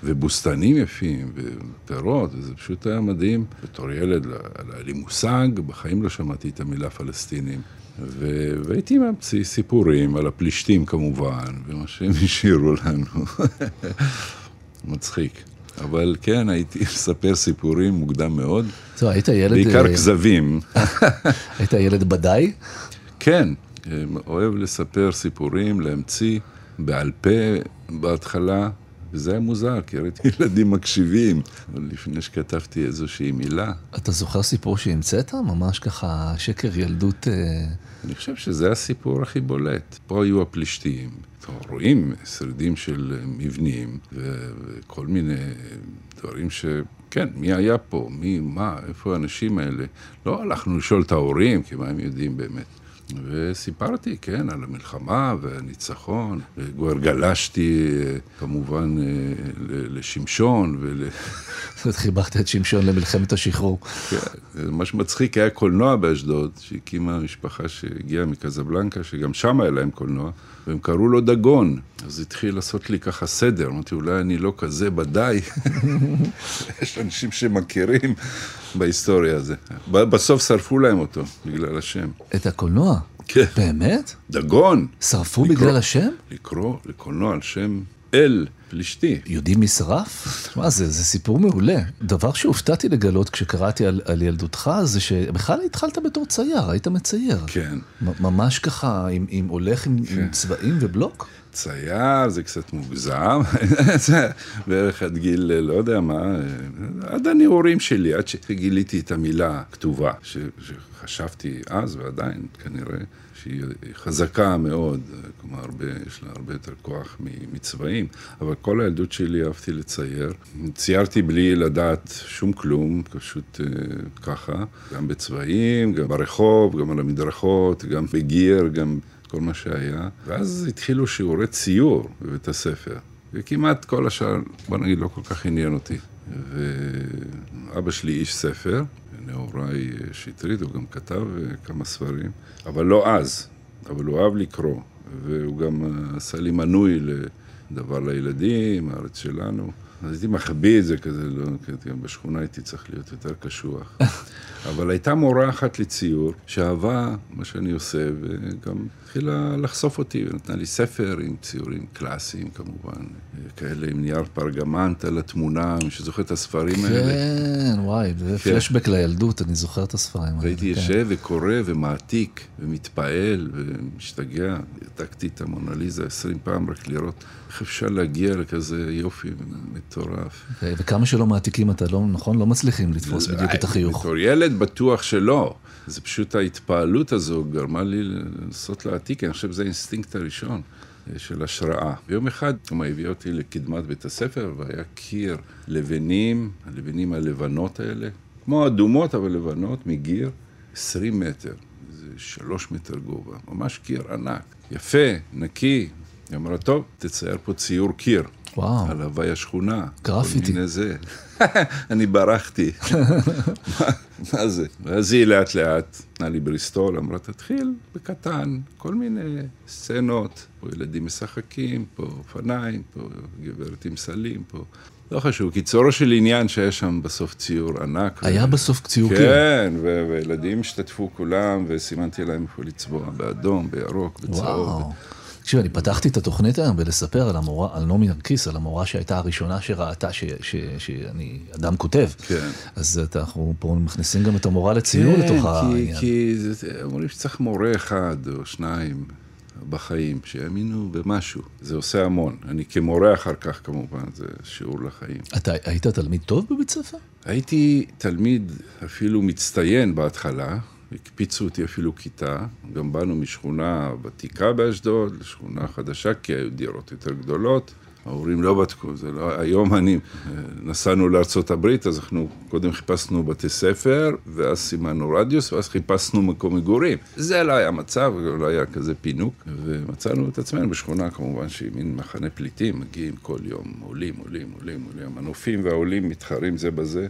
ובוסתנים יפים, ופירות, וזה פשוט היה מדהים. בתור ילד לא היה לי מושג, בחיים לא שמעתי את המילה פלסטינים. ו- והייתי ממציא סיפורים על הפלישתים כמובן, ומה שהם השאירו לנו. מצחיק. אבל כן, הייתי מספר סיפורים מוקדם מאוד, זהו, היית ילד... בעיקר אה, כזבים. היית ילד בדאי? כן, אה, אוהב לספר סיפורים, להמציא בעל פה בהתחלה, וזה היה מוזר, כי ראיתי ילדים מקשיבים, אבל לפני שכתבתי איזושהי מילה, אתה זוכר סיפור שהמצאת? ממש ככה שקר ילדות... אה, אני חושב שזה הסיפור הכי בולט. פה היו הפלישתים, רואים שרידים של מבנים ו- וכל מיני דברים ש... כן, מי היה פה? מי, מה, איפה האנשים האלה? לא הלכנו לשאול את ההורים, כי מה הם יודעים באמת. וסיפרתי, כן, על המלחמה והניצחון. כבר גלשתי, אה, כמובן, אה, לשמשון ול... זאת אומרת, חיברת את שמשון למלחמת השחרור. כן, מה שמצחיק היה קולנוע באשדוד, שהקימה משפחה שהגיעה מקזבלנקה, שגם שם היה להם קולנוע, והם קראו לו דגון. אז התחיל לעשות לי ככה סדר, אמרתי, אולי אני לא כזה בדי. יש אנשים שמכירים בהיסטוריה הזו. בסוף שרפו להם אותו, בגלל השם. את הקולנוע? כן. באמת? דגון! שרפו לקרוא- בגלל השם? לקרוא לקולנוע על שם אל פלישתי. יודעים מי שרף? תשמע, זה, זה סיפור מעולה. דבר שהופתעתי לגלות כשקראתי על, על ילדותך, זה שבכלל התחלת בתור צייר, היית מצייר. כן. ממש ככה, עם, עם הולך עם, עם צבעים ובלוק? צייר, זה קצת מוגזם, זה בערך עד גיל, לא יודע מה, עד הנעורים שלי, עד שגיליתי את המילה כתובה, ש, שחשבתי אז ועדיין כנראה שהיא חזקה מאוד, כלומר, יש לה הרבה יותר כוח מצבעים, אבל כל הילדות שלי אהבתי לצייר. ציירתי בלי לדעת שום כלום, פשוט אה, ככה, גם בצבעים, גם ברחוב, גם על המדרכות, גם בגיר, גם כל מה שהיה. ואז התחילו שיעורי ציור בבית הספר, וכמעט כל השאר, בוא נגיד, לא כל כך עניין אותי. ואבא שלי איש ספר, נהוראי שטרית, הוא גם כתב אה, כמה ספרים, אבל לא אז, אבל הוא אהב לקרוא, והוא גם אה, עשה לי מנוי לדבר לילדים, הארץ שלנו. אז הייתי מחביא את זה כזה, לא, כי גם בשכונה הייתי צריך להיות יותר קשוח. אבל הייתה מורה אחת לציור, שאהבה מה שאני עושה, וגם התחילה לחשוף אותי, ונתנה לי ספר עם ציורים קלאסיים כמובן, כאלה עם נייר פרגמנט על התמונה, מי שזוכר את הספרים האלה. כן, וואי, זה כן. פלשבק לילדות, אני זוכר את הספרים האלה. והייתי כן. יושב וקורא ומעתיק ומתפעל ומשתגע. העתקתי את המונליזה עשרים פעם רק לראות איך אפשר להגיע לכזה יופי מטורף. ו- וכמה שלא מעתיקים אתה לא, נכון? לא מצליחים לתפוס זה- בדיוק את החיוך. בתור ילד בטוח שלא. זה פשוט ההתפעלות הזו גרמה לי לנסות להעתיק, אני חושב שזה האינסטינקט הראשון אה, של השראה. ויום אחד הוא הביא אותי לקדמת בית הספר, והיה קיר לבנים, הלבנים הלבנות האלה, כמו אדומות אבל לבנות, מגיר, 20 מטר, זה שלוש מטר גובה, ממש קיר ענק, יפה, נקי. היא אמרה, טוב, תצייר פה ציור קיר. וואו. על הווי השכונה. גרפיטי. זה. אני ברחתי. מה- זה? ואז היא לאט לאט נתנה לי בריסטול, אמרה, תתחיל בקטן, כל מיני סצנות, פה ילדים משחקים, פה אופניים, פה גברת עם סלים, פה... לא חשוב, קיצורו של עניין שהיה שם בסוף ציור ענק. היה ו- בסוף ציור קיר. כן, ו- וילדים השתתפו כולם, וסימנתי להם איפה לצבוע, באדום, בירוק, בצהוב. וואו. תקשיב, אני פתחתי את התוכנית היום בלספר על המורה, על נעמי נרקיס, על המורה שהייתה הראשונה שראתה ש- ש- שאני אדם כותב. כן. אז אנחנו פה מכניסים גם את המורה לציור לתוך כן, כי, העניין. כי זה- אומרים שצריך מורה אחד או שניים. בחיים, שיאמינו במשהו. זה עושה המון. אני כמורה אחר כך, כמובן, זה שיעור לחיים. אתה היית תלמיד טוב בבית ספר? הייתי תלמיד אפילו מצטיין בהתחלה, הקפיצו אותי אפילו כיתה, גם באנו משכונה ותיקה באשדוד לשכונה חדשה, כי היו דירות יותר גדולות. ההורים לא בדקו, זה לא... היום אני... אה, נסענו לארה"ב, אז אנחנו קודם חיפשנו בתי ספר, ואז סימנו רדיוס, ואז חיפשנו מקום מגורים. זה לא היה מצב, לא היה כזה פינוק, ומצאנו את עצמנו בשכונה, כמובן, שהיא מין מחנה פליטים, מגיעים כל יום, עולים, עולים, עולים, עולים. המנופים והעולים מתחרים זה בזה,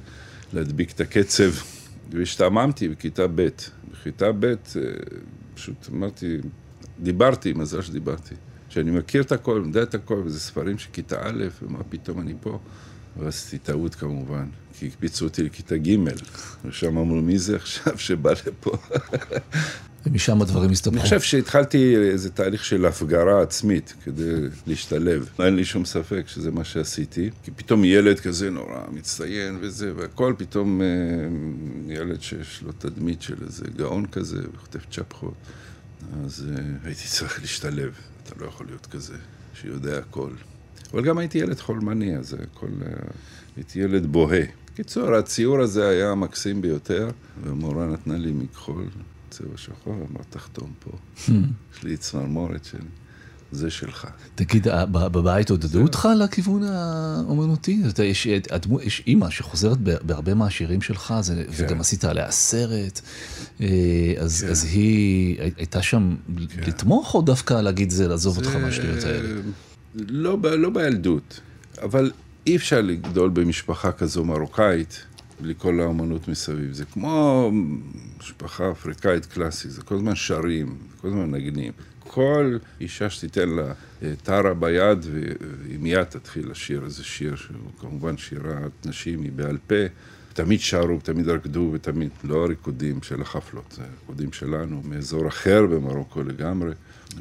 להדביק את הקצב. והשתעממתי בכיתה ב'. בכיתה ב', אה, פשוט אמרתי, דיברתי, מזל שדיברתי. שאני מכיר את הכל, יודע את הכל, וזה ספרים של כיתה א', ומה פתאום אני פה. ועשיתי טעות כמובן, כי הקפיצו אותי לכיתה ג', ושם אמרו, מי זה עכשיו שבא לפה? ומשם הדברים הסתבכו. אני חושב שהתחלתי איזה תהליך של הפגרה עצמית כדי להשתלב. אין לי שום ספק שזה מה שעשיתי, כי פתאום ילד כזה נורא מצטיין וזה, והכל פתאום אה, ילד שיש לו תדמית של איזה גאון כזה, וכותב צ'פחות. אז uh, הייתי צריך להשתלב. אתה לא יכול להיות כזה, שיודע הכל. אבל גם הייתי ילד חולמני, אז הכל... Uh, הייתי ילד בוהה. בקיצור, הציור הזה היה מקסים ביותר, והמורה נתנה לי מכחול, צבע שחור, אמר, תחתום פה. Hmm. יש לי צמרמורת של... זה שלך. תגיד, בבית עודדו אותך לכיוון האומנותי? יש, יש אימא שחוזרת בהרבה מהשירים שלך, זה, כן. וגם עשית עליה סרט, אה, אז, כן. אז היא הייתה שם כן. לתמוך, או דווקא להגיד זה, לעזוב זה, אותך מהשטויות האלה? לא, לא בילדות, אבל אי אפשר לגדול במשפחה כזו מרוקאית. בלי כל האומנות מסביב. זה כמו משפחה אפריקאית קלאסית, זה כל הזמן שרים, כל הזמן נגנים. כל אישה שתיתן לה אה, טרה ביד, והיא מיד תתחיל לשיר איזה שיר, שהוא כמובן שירת נשים, היא בעל פה. תמיד שרו, תמיד רקדו, ותמיד, לא הריקודים של החפלות, זה ריקודים שלנו, מאזור אחר במרוקו לגמרי.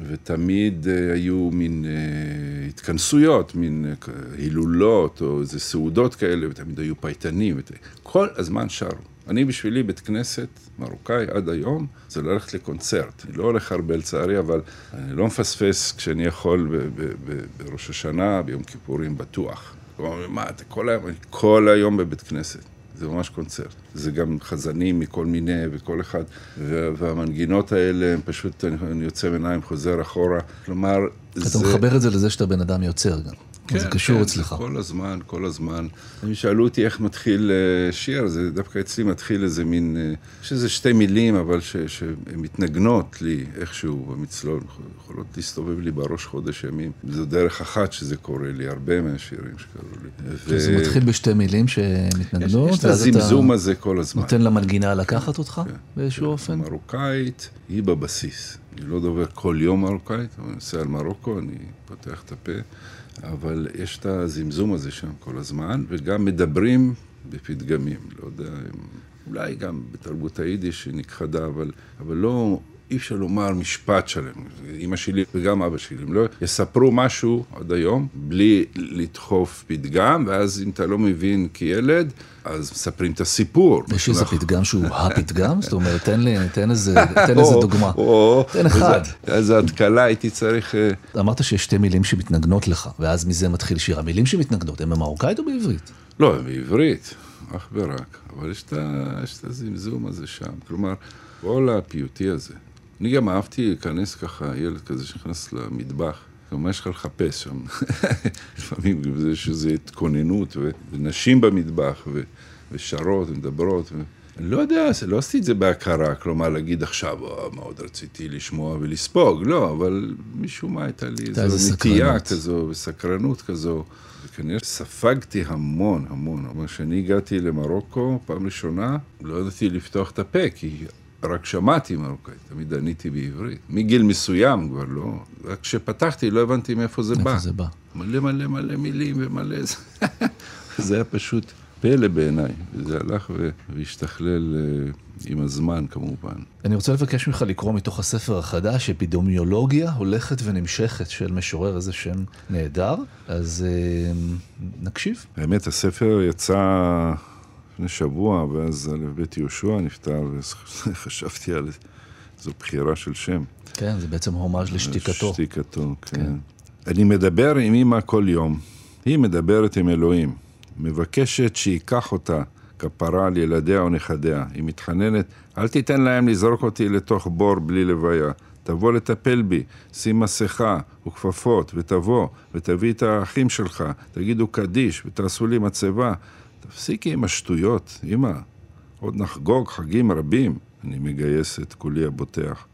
ותמיד uh, היו מין uh, התכנסויות, מין uh, הילולות, או איזה סעודות כאלה, ותמיד היו פייטנים. כל הזמן שרו. אני בשבילי בית כנסת מרוקאי עד היום, זה ללכת לקונצרט. אני לא הולך הרבה לצערי, אבל אני לא מפספס כשאני יכול בראש השנה, ביום כיפורים בטוח. מה, אתה כל היום, כל היום בבית כנסת. זה ממש קונצרט. זה גם חזנים מכל מיני, וכל אחד, והמנגינות האלה, הם פשוט, אני יוצא מעיניים, חוזר אחורה. כלומר, אתה זה... אתה מחבר את זה לזה שאתה בן אדם יוצר גם. כן, זה קשור כן, אצלך. כל הזמן, כל הזמן. אם שאלו אותי איך מתחיל אה, שיר, זה דווקא אצלי מתחיל איזה מין, אה, יש איזה שתי מילים, אבל שהן מתנגנות לי איכשהו במצלול, יכולות להסתובב לי בראש חודש ימים. זו דרך אחת שזה קורה לי, הרבה מהשירים שקרו לי. ו... זה מתחיל בשתי מילים שמתנגנות, יש, יש את הזמזום הזה כל הזמן. נותן למנגינה לקחת אותך כן, באיזשהו כן, אופן? מרוקאית, היא בבסיס. אני לא דובר כל יום מרוקאית, אבל אני נוסע על מרוקו, אני פותח את הפה. אבל יש את הזמזום הזה שם כל הזמן, וגם מדברים בפתגמים. לא יודע, אולי גם בתרבות היידיש היא נכחדה, אבל, אבל לא, אי אפשר לומר משפט שלם. אימא שלי וגם אבא שלי, הם לא יספרו משהו עד היום בלי לדחוף פתגם, ואז אם אתה לא מבין כילד, אז מספרים את הסיפור. יש איזה פתגם שהוא הפתגם? זאת אומרת, תן לי, תן איזה, תן איזה דוגמה. תן אחד. איזה התקלה הייתי צריך... אה, אמרת שיש שתי מילים שמתנגנות לך, ואז מזה מתחיל שיר. המילים שמתנגנות, הן במרוקאית או בעברית? לא, הן בעברית, אך ורק. אבל יש את הזמזום הזה שם. כלומר, כל הפיוטי הזה. אני גם אהבתי להיכנס ככה, ילד כזה שנכנס למטבח. מה יש לך לחפש שם? לפעמים יש איזו התכוננות, ונשים במטבח, ו... ושרות ומדברות. ו... אני לא יודע, לא עשיתי את זה בהכרה, כלומר להגיד עכשיו, או, מאוד רציתי לשמוע ולספוג, לא, אבל משום מה הייתה לי איזו נטייה כזו וסקרנות כזו. וכנראה ספגתי המון, המון. אבל כשאני הגעתי למרוקו, פעם ראשונה, לא ידעתי לפתוח את הפה, כי רק שמעתי מרוקאית, תמיד עניתי בעברית. מגיל מסוים כבר לא, רק כשפתחתי לא הבנתי מאיפה זה בא. זה בא. מלא מלא מלא מילים ומלא זה. זה היה פשוט פלא בעיניי, וזה הלך והשתכלל אה, עם הזמן כמובן. אני רוצה לבקש ממך לקרוא מתוך הספר החדש, אפידמיולוגיה הולכת ונמשכת של משורר איזה שם נהדר, אז אה, נקשיב. האמת, הספר יצא... לפני שבוע, ואז א' ב' יהושע נפטר, וחשבתי על זו בחירה של שם. כן, זה בעצם הומאז' לשתיקתו. שתיקתו, כן. כן. אני מדבר עם אמא כל יום. היא מדברת עם אלוהים. מבקשת שייקח אותה כפרה על ילדיה או נכדיה. היא מתחננת, אל תיתן להם לזרוק אותי לתוך בור בלי לוויה. תבוא לטפל בי, שים מסכה וכפפות, ותבוא, ותביא את האחים שלך, תגידו קדיש, ותעשו לי מצבה. תפסיקי עם השטויות, אמא. עוד נחגוג חגים רבים. אני מגייס את כולי הבוטח.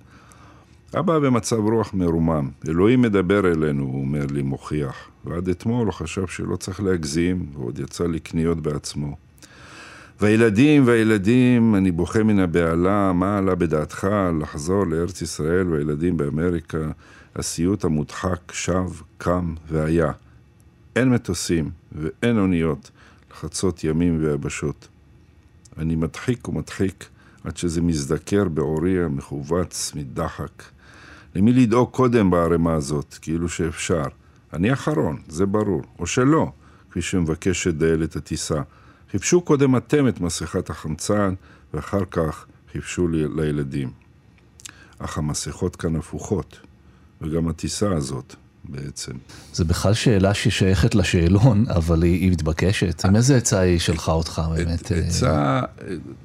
אבא במצב רוח מרומם. אלוהים מדבר אלינו, הוא אומר לי, מוכיח. ועד אתמול הוא חשב שלא צריך להגזים, ועוד יצא לקניות בעצמו. והילדים והילדים, אני בוכה מן הבהלה, מה עלה בדעתך לחזור לארץ ישראל והילדים באמריקה? הסיוט המודחק שב, קם והיה. אין מטוסים ואין אוניות לחצות ימים ויבשות. אני מדחיק ומדחיק עד שזה מזדקר בעורי המכווץ מדחק. למי לדאוג קודם בערימה הזאת, כאילו שאפשר? אני אחרון, זה ברור, או שלא, כפי שמבקשת דיילת הטיסה. חיפשו קודם אתם את מסכת החמצן, ואחר כך חיפשו לי, לילדים. אך המסכות כאן הפוכות, וגם הטיסה הזאת, בעצם. זה בכלל שאלה ששייכת לשאלון, אבל היא, היא מתבקשת. עם איזה עצה היא שלחה אותך באמת אה, עצה,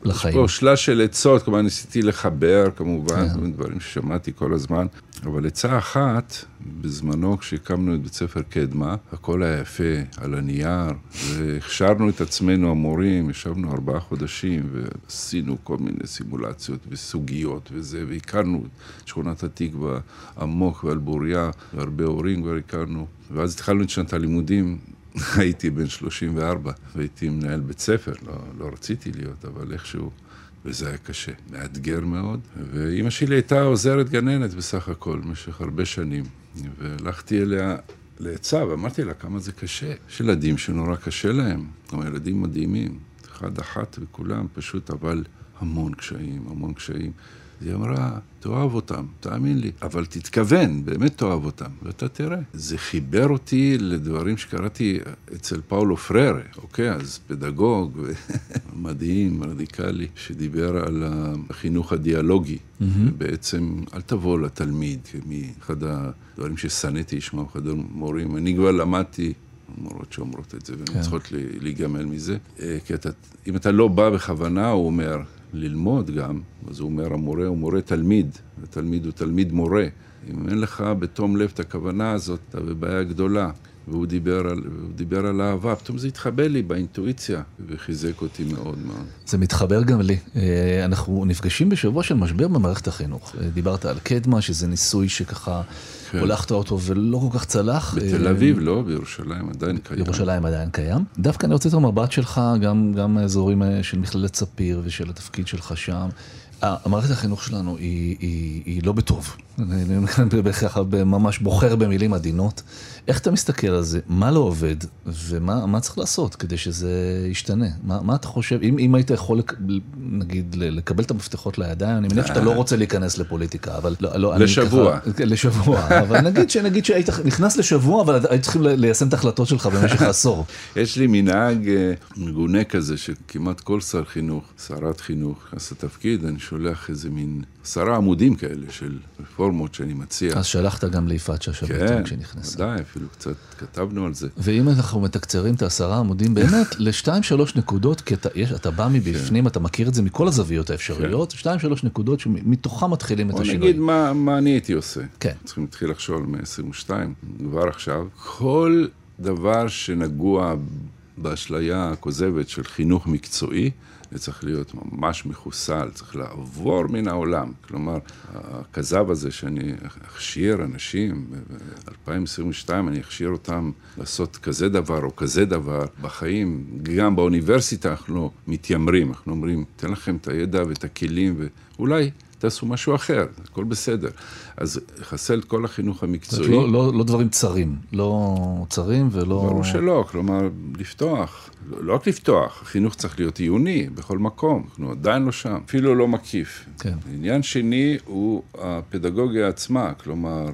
לחיים? יש פה שלל של עצות, כלומר ניסיתי לחבר כמובן, כן. דברים ששמעתי כל הזמן, אבל עצה אחת, בזמנו כשהקמנו את בית ספר קדמה, הכל היה יפה על הנייר, והכשרנו את עצמנו המורים, ישבנו ארבעה חודשים ועשינו כל מיני סימולציות וסוגיות וזה, והכרנו את שכונת התקווה עמוק ועל בוריה, והרבה הורים כבר הכרנו, ואז התחלנו את שנת הלימודים. הייתי בן 34 והייתי מנהל בית ספר, לא, לא רציתי להיות, אבל איכשהו וזה היה קשה, מאתגר מאוד. ואימא שלי הייתה עוזרת גננת בסך הכל, במשך הרבה שנים. והלכתי אליה לעצה, ואמרתי לה כמה זה קשה. יש ילדים שנורא קשה להם, גם ילדים מדהימים, אחד אחת וכולם, פשוט, אבל המון קשיים, המון קשיים. היא אמרה, תאהב אותם, תאמין לי, אבל תתכוון, באמת תאהב אותם, ואתה תראה. זה חיבר אותי לדברים שקראתי אצל פאולו פררה, אוקיי? אז פדגוג מדהים, רדיקלי, שדיבר על החינוך הדיאלוגי. Mm-hmm. בעצם, אל תבוא לתלמיד, מאחד הדברים ששנאתי לשמוע, אחד המורים, אני כבר למדתי מורות שאומרות את זה, והן כן. צריכות להיגמל מזה. אה, כי אתה, אם אתה לא בא בכוונה, הוא אומר, ללמוד גם, אז הוא אומר, המורה הוא מורה תלמיד, ותלמיד הוא תלמיד מורה. אם אין לך בתום לב את הכוונה הזאת, אתה בבעיה גדולה. והוא דיבר על, דיבר על אהבה, פתאום זה התחבא לי באינטואיציה, וחיזק אותי מאוד מאוד. זה מתחבר גם לי. אה, אנחנו נפגשים בשבוע של משבר במערכת החינוך. אה, דיברת על קדמה, שזה ניסוי שככה כן. הולכת אותו ולא כל כך צלח. בתל אה, אביב לא, בירושלים עדיין קיים. בירושלים עדיין קיים. דווקא אני רוצה את המבט שלך, גם, גם האזורים של מכללת ספיר ושל התפקיד שלך שם. המערכת החינוך שלנו היא, היא, היא לא בטוב. אני בהכרח ממש בוחר במילים עדינות. איך אתה מסתכל על זה? מה לא עובד? ומה צריך לעשות כדי שזה ישתנה? מה, מה אתה חושב? אם, אם היית יכול, נגיד, לקבל את המפתחות לידיים, אני מניח שאתה לא רוצה להיכנס לפוליטיקה, אבל לא, לא, לשבוע. ככה, לשבוע. אבל נגיד, שנגיד שהיית נכנס לשבוע, אבל היית צריכים ליישם את ההחלטות שלך במשך עשור. יש לי מנהג אה, מגונה כזה, שכמעט כל שר חינוך, שרת חינוך, נכנס לתפקיד, אני שולח איזה מין עשרה עמודים כאלה של רפורמות שאני מציע. אז שלחת גם ליפעת שאשא ביטון כן, כשנכנסה. כן, ודאי, אפילו קצת כתבנו על זה. ואם אנחנו מתקצרים את העשרה עמודים, באמת, לשתיים שלוש נקודות, כי אתה, יש, אתה בא מבפנים, כן. אתה מכיר את זה מכל הזוויות האפשריות, כן. שתיים שלוש נקודות שמתוכם מתחילים את השינוי. או נגיד מה, מה אני הייתי עושה. כן. צריכים להתחיל לחשוב על 122, כבר עכשיו. כל דבר שנגוע באשליה הכוזבת של חינוך מקצועי, זה צריך להיות ממש מחוסל, צריך לעבור מן העולם. כלומר, הכזב הזה שאני אכשיר אנשים, ב-2022 אני אכשיר אותם לעשות כזה דבר או כזה דבר בחיים, גם באוניברסיטה אנחנו מתיימרים, אנחנו אומרים, תן לכם את הידע ואת הכלים, ואולי תעשו משהו אחר, הכל בסדר. אז לחסל את כל החינוך המקצועי. לא, לא, לא דברים צרים, לא צרים ולא... ברור שלא, כלומר, לפתוח, לא רק לפתוח, החינוך צריך להיות עיוני בכל מקום, אנחנו עדיין לא שם, אפילו לא מקיף. כן. עניין שני הוא הפדגוגיה עצמה, כלומר,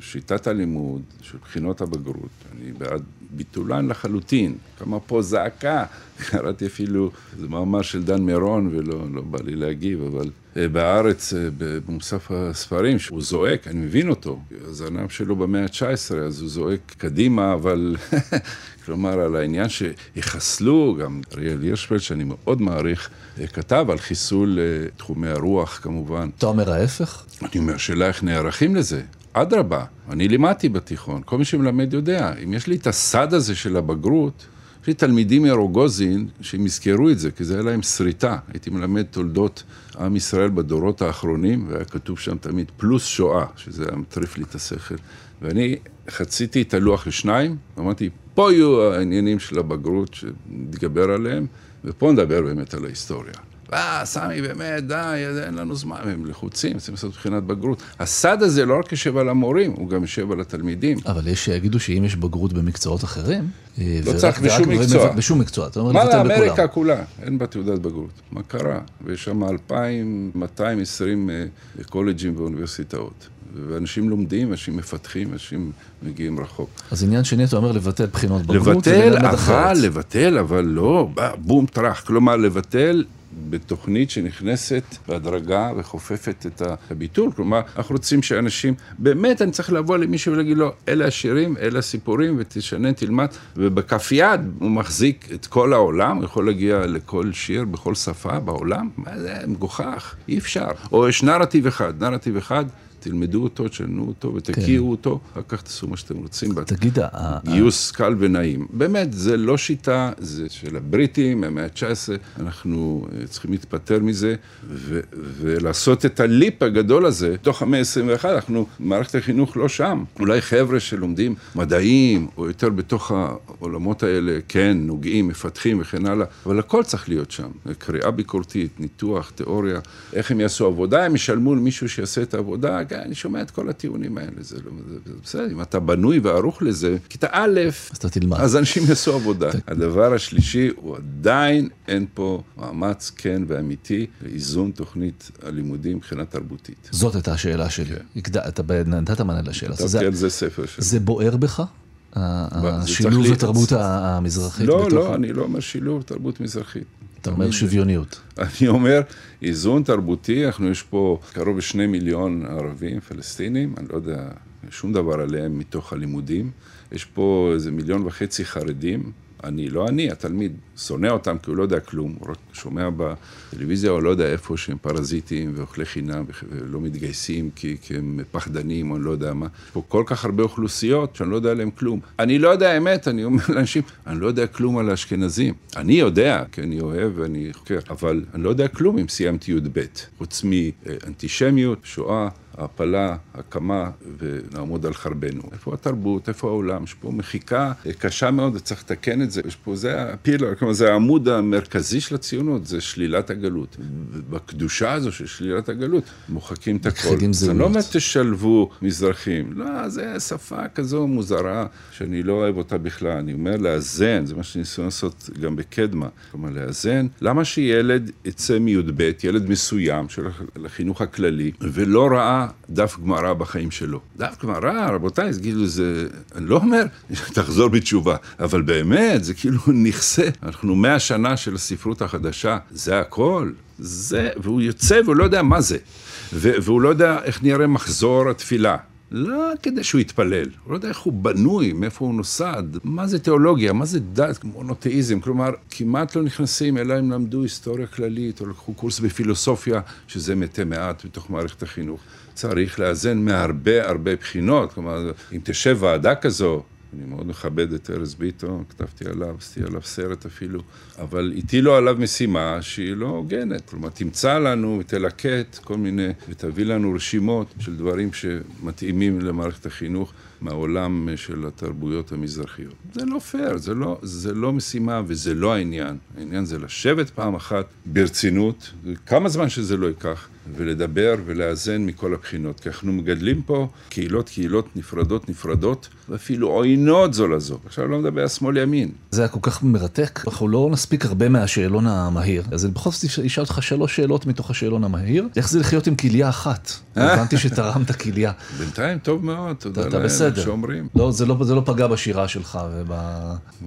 שיטת הלימוד של בחינות הבגרות, אני בעד ביטולן לחלוטין. כמה פה זעקה, קראתי אפילו, זה מאמר של דן מירון ולא לא בא לי להגיב, אבל בארץ, אה, במוסף הספרים, שהוא זועק, אני מבין אותו. הזנב שלו במאה ה-19, אז הוא זועק קדימה, אבל... כלומר, על העניין שיחסלו, גם אריאל הירשפלד, שאני מאוד מעריך, אה, כתב על חיסול תחומי הרוח, כמובן. אתה אומר ההפך? אני אומר, שאלה איך נערכים לזה. אדרבה, אני לימדתי בתיכון, כל מי שמלמד יודע, אם יש לי את הסד הזה של הבגרות, יש לי תלמידים מרוגוזין שהם יזכרו את זה, כי זה היה להם שריטה. הייתי מלמד תולדות עם ישראל בדורות האחרונים, והיה כתוב שם תמיד פלוס שואה, שזה היה מטריף לי את השכל. ואני חציתי את הלוח לשניים, ואמרתי, פה יהיו העניינים של הבגרות שנתגבר עליהם, ופה נדבר באמת על ההיסטוריה. אה, סמי, באמת, די, אין לנו זמן, הם לחוצים, צריכים לעשות בחינת בגרות. הסד הזה לא רק יושב על המורים, הוא גם יושב על התלמידים. אבל יש שיגידו שאם יש בגרות במקצועות אחרים... אה, לא צריך בשום מקצוע. בשום מקצוע, אתה אומר מה לאמריקה כולה? אין בה תעודת בגרות. מה קרה? ויש שם 2,220 אה, קולג'ים ואוניברסיטאות. ואנשים לומדים, אנשים מפתחים, אנשים מגיעים רחוק. אז עניין שני, אתה אומר לבטל בחינות בגרות, לבטל, אבל, לבטל, אבל לא, בום טראח. כלומר, לבטל בתוכנית שנכנסת בהדרגה וחופפת את הביטול. כלומר, אנחנו רוצים שאנשים, באמת אני צריך לבוא למישהו ולהגיד לו, אלה השירים, אלה הסיפורים, ותשנה, תלמד, ובכף יד הוא מחזיק את כל העולם, הוא יכול להגיע לכל שיר בכל שפה בעולם, מה זה מגוחך, אי אפשר. או יש נרטיב אחד, נרטיב אחד. תלמדו אותו, תשנו אותו ותכירו כן. אותו, אחר כך תעשו מה שאתם רוצים. תגיד, גיוס קל ונעים. באמת, זה לא שיטה, זה של הבריטים, מהמאה ה-19, אנחנו אה, צריכים להתפטר מזה, ו- ולעשות את הליפ הגדול הזה, תוך המאה ה-21, אנחנו, מערכת החינוך לא שם. אולי חבר'ה שלומדים מדעים, או יותר בתוך העולמות האלה, כן, נוגעים, מפתחים וכן הלאה, אבל הכל צריך להיות שם. קריאה ביקורתית, ניתוח, תיאוריה, איך הם יעשו עבודה, הם ישלמו למישהו שיעשה את העבודה, כן, אני שומע את כל הטיעונים האלה, זה, לא, זה, זה בסדר, אם אתה בנוי וערוך לזה, כיתה א', אז אתה תלמד. אז אנשים יעשו עבודה. הדבר השלישי, הוא עדיין אין פה מאמץ כן ואמיתי לאיזון תוכנית הלימודים מבחינה תרבותית. זאת הייתה השאלה שלי. כן. אתה נתת מענה לשאלה. כתבתי על זה ספר שלי. זה בוער בך? השילוב התרבות המזרחית? לא, לא, אני לא אומר שילוב תרבות מזרחית. אתה אומר שוויוניות. אני אומר, איזון תרבותי, אנחנו יש פה קרוב לשני מיליון ערבים, פלסטינים, אני לא יודע שום דבר עליהם מתוך הלימודים. יש פה איזה מיליון וחצי חרדים, אני, לא אני, התלמיד, שונא אותם כי הוא לא יודע כלום, הוא שומע בטלוויזיה, או לא יודע איפה שהם פרזיטים ואוכלי חינם ולא מתגייסים כי, כי הם פחדנים או אני לא יודע מה. פה כל כך הרבה אוכלוסיות שאני לא יודע עליהם כלום. אני לא יודע האמת, אני אומר לאנשים, אני לא יודע כלום על האשכנזים. אני יודע, כי אני אוהב ואני חוקר, אבל אני לא יודע כלום אם סיימתי י"ב, חוץ מאנטישמיות, שואה. העפלה, הקמה, ונעמוד על חרבנו. איפה התרבות, איפה העולם? יש פה מחיקה קשה מאוד וצריך לתקן את זה. יש פה, זה הפילר, כלומר זה העמוד המרכזי של הציונות, זה שלילת הגלות. בקדושה הזו של שלילת הגלות, מוחקים את הכל. זה לא אומר תשלבו מזרחים, לא, זה שפה כזו מוזרה, שאני לא אוהב אותה בכלל. אני אומר לאזן, זה מה שניסו לעשות גם בקדמה. כלומר, לאזן, למה שילד יצא מי"ב, ילד מסוים של החינוך הכללי, ולא ראה דף גמרא בחיים שלו. דף גמרא, רבותיי, זה כאילו זה, אני לא אומר, תחזור בתשובה, אבל באמת, זה כאילו נכסה. אנחנו מאה שנה של הספרות החדשה, זה הכל. זה, והוא יוצא והוא לא יודע מה זה. והוא לא יודע איך נראה מחזור התפילה. לא כדי שהוא יתפלל, הוא לא יודע איך הוא בנוי, מאיפה הוא נוסד, מה זה תיאולוגיה, מה זה דת, מונותאיזם, כלומר, כמעט לא נכנסים, אלא אם למדו היסטוריה כללית, או לקחו קורס בפילוסופיה, שזה מתי מעט בתוך מערכת החינוך. צריך לאזן מהרבה הרבה בחינות, כלומר, אם תשב ועדה כזו, אני מאוד מכבד את ארז ביטון, כתבתי עליו, עשיתי עליו סרט אפילו, אבל הטילו עליו משימה שהיא לא הוגנת. כלומר, תמצא לנו ותלקט כל מיני, ותביא לנו רשימות של דברים שמתאימים למערכת החינוך מהעולם של התרבויות המזרחיות. זה לא פייר, זה לא, זה לא משימה וזה לא העניין. העניין זה לשבת פעם אחת ברצינות, כמה זמן שזה לא ייקח. ולדבר ולאזן מכל הבחינות. כי אנחנו מגדלים פה קהילות, קהילות נפרדות, נפרדות, ואפילו עוינות זו לזו. עכשיו לא מדבר על שמאל-ימין. זה היה כל כך מרתק, אנחנו לא נספיק הרבה מהשאלון המהיר. אז אני בכל זאת אשאל אותך שלוש שאלות מתוך השאלון המהיר. איך זה לחיות עם כליה אחת? הבנתי שתרמת כליה. בינתיים טוב מאוד, תודה לאלה שאומרים. לא, זה לא, זה לא פגע בשירה שלך וב...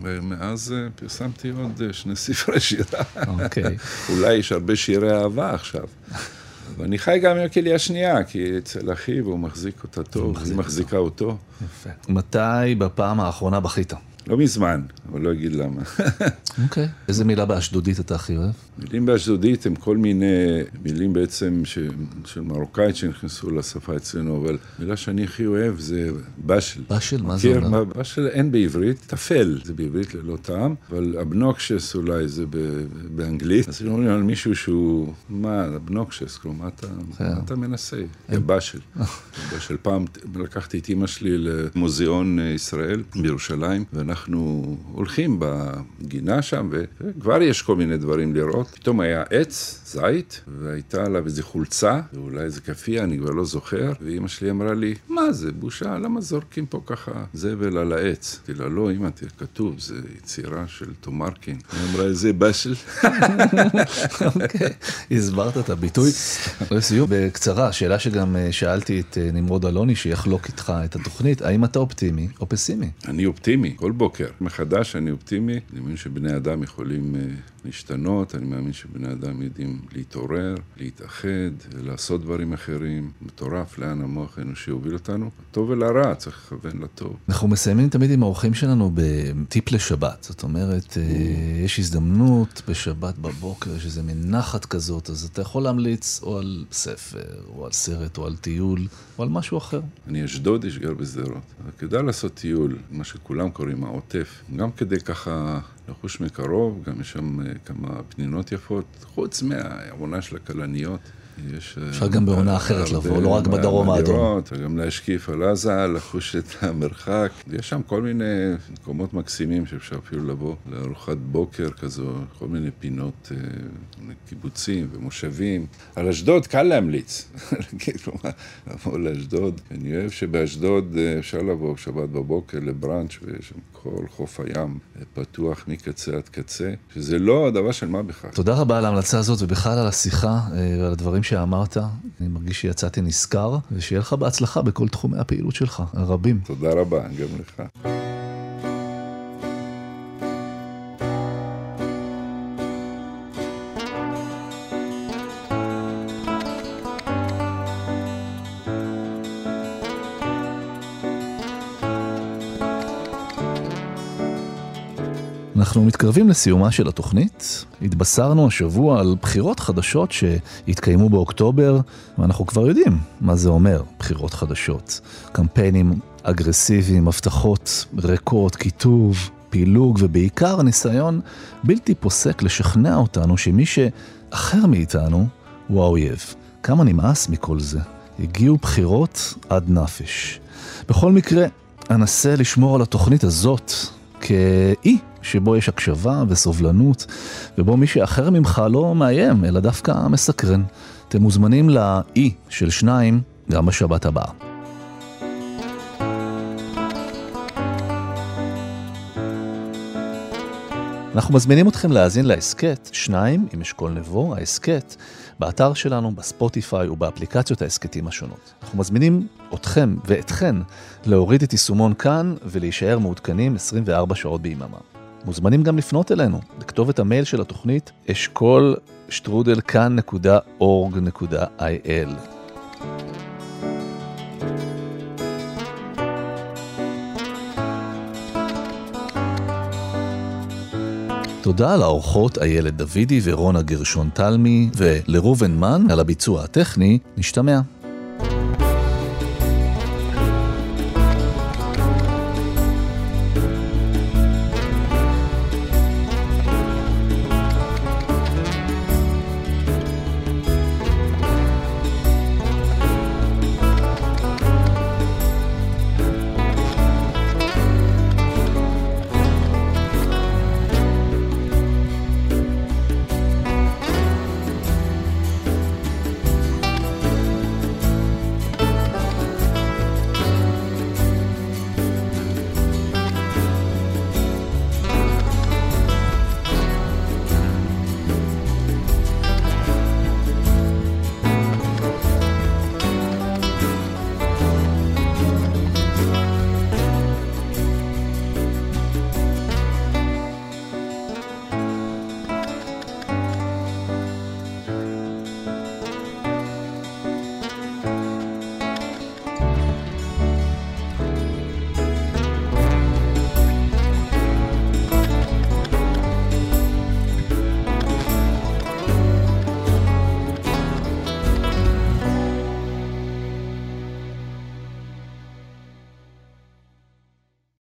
ומאז אה, פרסמתי עוד אה, שני ספרי שירה. אוקיי. אולי יש הרבה שירי אהבה עכשיו. ואני חי גם עם הכליה השנייה, כי אצל אחיו הוא מחזיק אותה טוב, היא מחזיקה אותו. יפה. מתי בפעם האחרונה בכית? לא מזמן, אבל לא אגיד למה. אוקיי. איזה מילה באשדודית אתה הכי אוהב? מילים באשדודית הם כל מיני מילים בעצם ש... של מרוקאית שנכנסו לשפה אצלנו, אבל מילה שאני הכי אוהב זה באשל. באשל? מה זה? אומר? באשל אין בעברית, טפל, זה בעברית ללא טעם, אבל הבנוקשס אולי זה ב- באנגלית. אז אומרים על מישהו שהוא, מה, הבנוקשס, כלומר, מה אתה, מה אתה מנסה? זה באשל. באשל. פעם לקחתי את אימא שלי למוזיאון אה, ישראל בירושלים, ואנחנו הולכים בגינה שם, וכבר יש כל מיני דברים לראות. פתאום היה עץ, זית, והייתה עליו איזו חולצה, ואולי איזה כאפיה, אני כבר לא זוכר, ואימא שלי אמרה לי, מה זה, בושה, למה זורקים פה ככה זבל על העץ? אמרתי לה, לא, אמא, תראה, כתוב, זה יצירה של תומרקין. היא אמרה, זה באשל. אוקיי, הסברת את הביטוי. לסיום, בקצרה, שאלה שגם אה, שאלתי את אה, נמרוד אלוני, שיחלוק איתך את התוכנית, האם אתה אופטימי או פסימי? אני אופטימי, כל בוקר. מחדש אני אופטימי. אני מאמין שבני אדם יכולים אה, להשתנות, אני מאמין שבני אדם יודעים להתעורר, להתאחד, לעשות דברים אחרים. מטורף לאן המוח האנושי הוביל אותנו. לטוב ולרע, צריך לכוון לטוב. אנחנו מסיימים תמיד עם האורחים שלנו בטיפ לשבת. זאת אומרת, אה, יש הזדמנות בשבת בבוקר, יש איזה מין נחת כזאת, אז אתה יכול להמליץ או על ספר, או על סרט, או על טיול, או על משהו אחר. אני אשדודי שגר בשדרות. כדאי לעשות טיול, מה שכולם קוראים העוטף. גם כדי ככה לחוש מקרוב, גם יש שם אה, כמה פנינות יפות, חוץ מהעונה של הכלניות. יש... אה, אפשר גם בעונה אחרת לבוא, לא רק בדרום האדום. וגם להשקיף על עזה, לחוש את המרחק. יש שם כל מיני מקומות מקסימים שאפשר אפילו לבוא לארוחת בוקר כזו, כל מיני פינות, אה, קיבוצים ומושבים. על אשדוד קל להמליץ. כלומר, לבוא לאשדוד. אני אוהב שבאשדוד אה, אפשר לבוא שבת בבוקר לבראנץ' ויש שם כל חוף הים פתוח מקצה עד קצה, שזה לא דבר של מה בכך. תודה רבה על ההמלצה הזאת ובכלל על השיחה ועל הדברים שאמרת. אני מרגיש שיצאתי נשכר, ושיהיה לך בהצלחה בכל תחומי הפעילות שלך, הרבים. תודה רבה, גם לך. אנחנו מתקרבים לסיומה של התוכנית. התבשרנו השבוע על בחירות חדשות שהתקיימו באוקטובר, ואנחנו כבר יודעים מה זה אומר, בחירות חדשות. קמפיינים אגרסיביים, הבטחות ריקות, קיטוב, פילוג, ובעיקר ניסיון בלתי פוסק לשכנע אותנו שמי שאחר מאיתנו הוא האויב. כמה נמאס מכל זה. הגיעו בחירות עד נפש. בכל מקרה, אנסה לשמור על התוכנית הזאת כאי שבו יש הקשבה וסובלנות, ובו מי שאחר ממך לא מאיים, אלא דווקא מסקרן. אתם מוזמנים לאי של שניים גם בשבת הבאה. אנחנו מזמינים אתכם להאזין להסכת שניים עם אשכול נבו, ההסכת, באתר שלנו, בספוטיפיי ובאפליקציות ההסכתים השונות. אנחנו מזמינים אתכם ואתכן להוריד את יישומון כאן ולהישאר מעודכנים 24 שעות ביממה. מוזמנים גם לפנות אלינו, לכתובת המייל של התוכנית אשכול שטרודל כאן.org.il. תודה לאורחות איילת דוידי ורונה גרשון תלמי, ולראובן מן על הביצוע הטכני, נשתמע.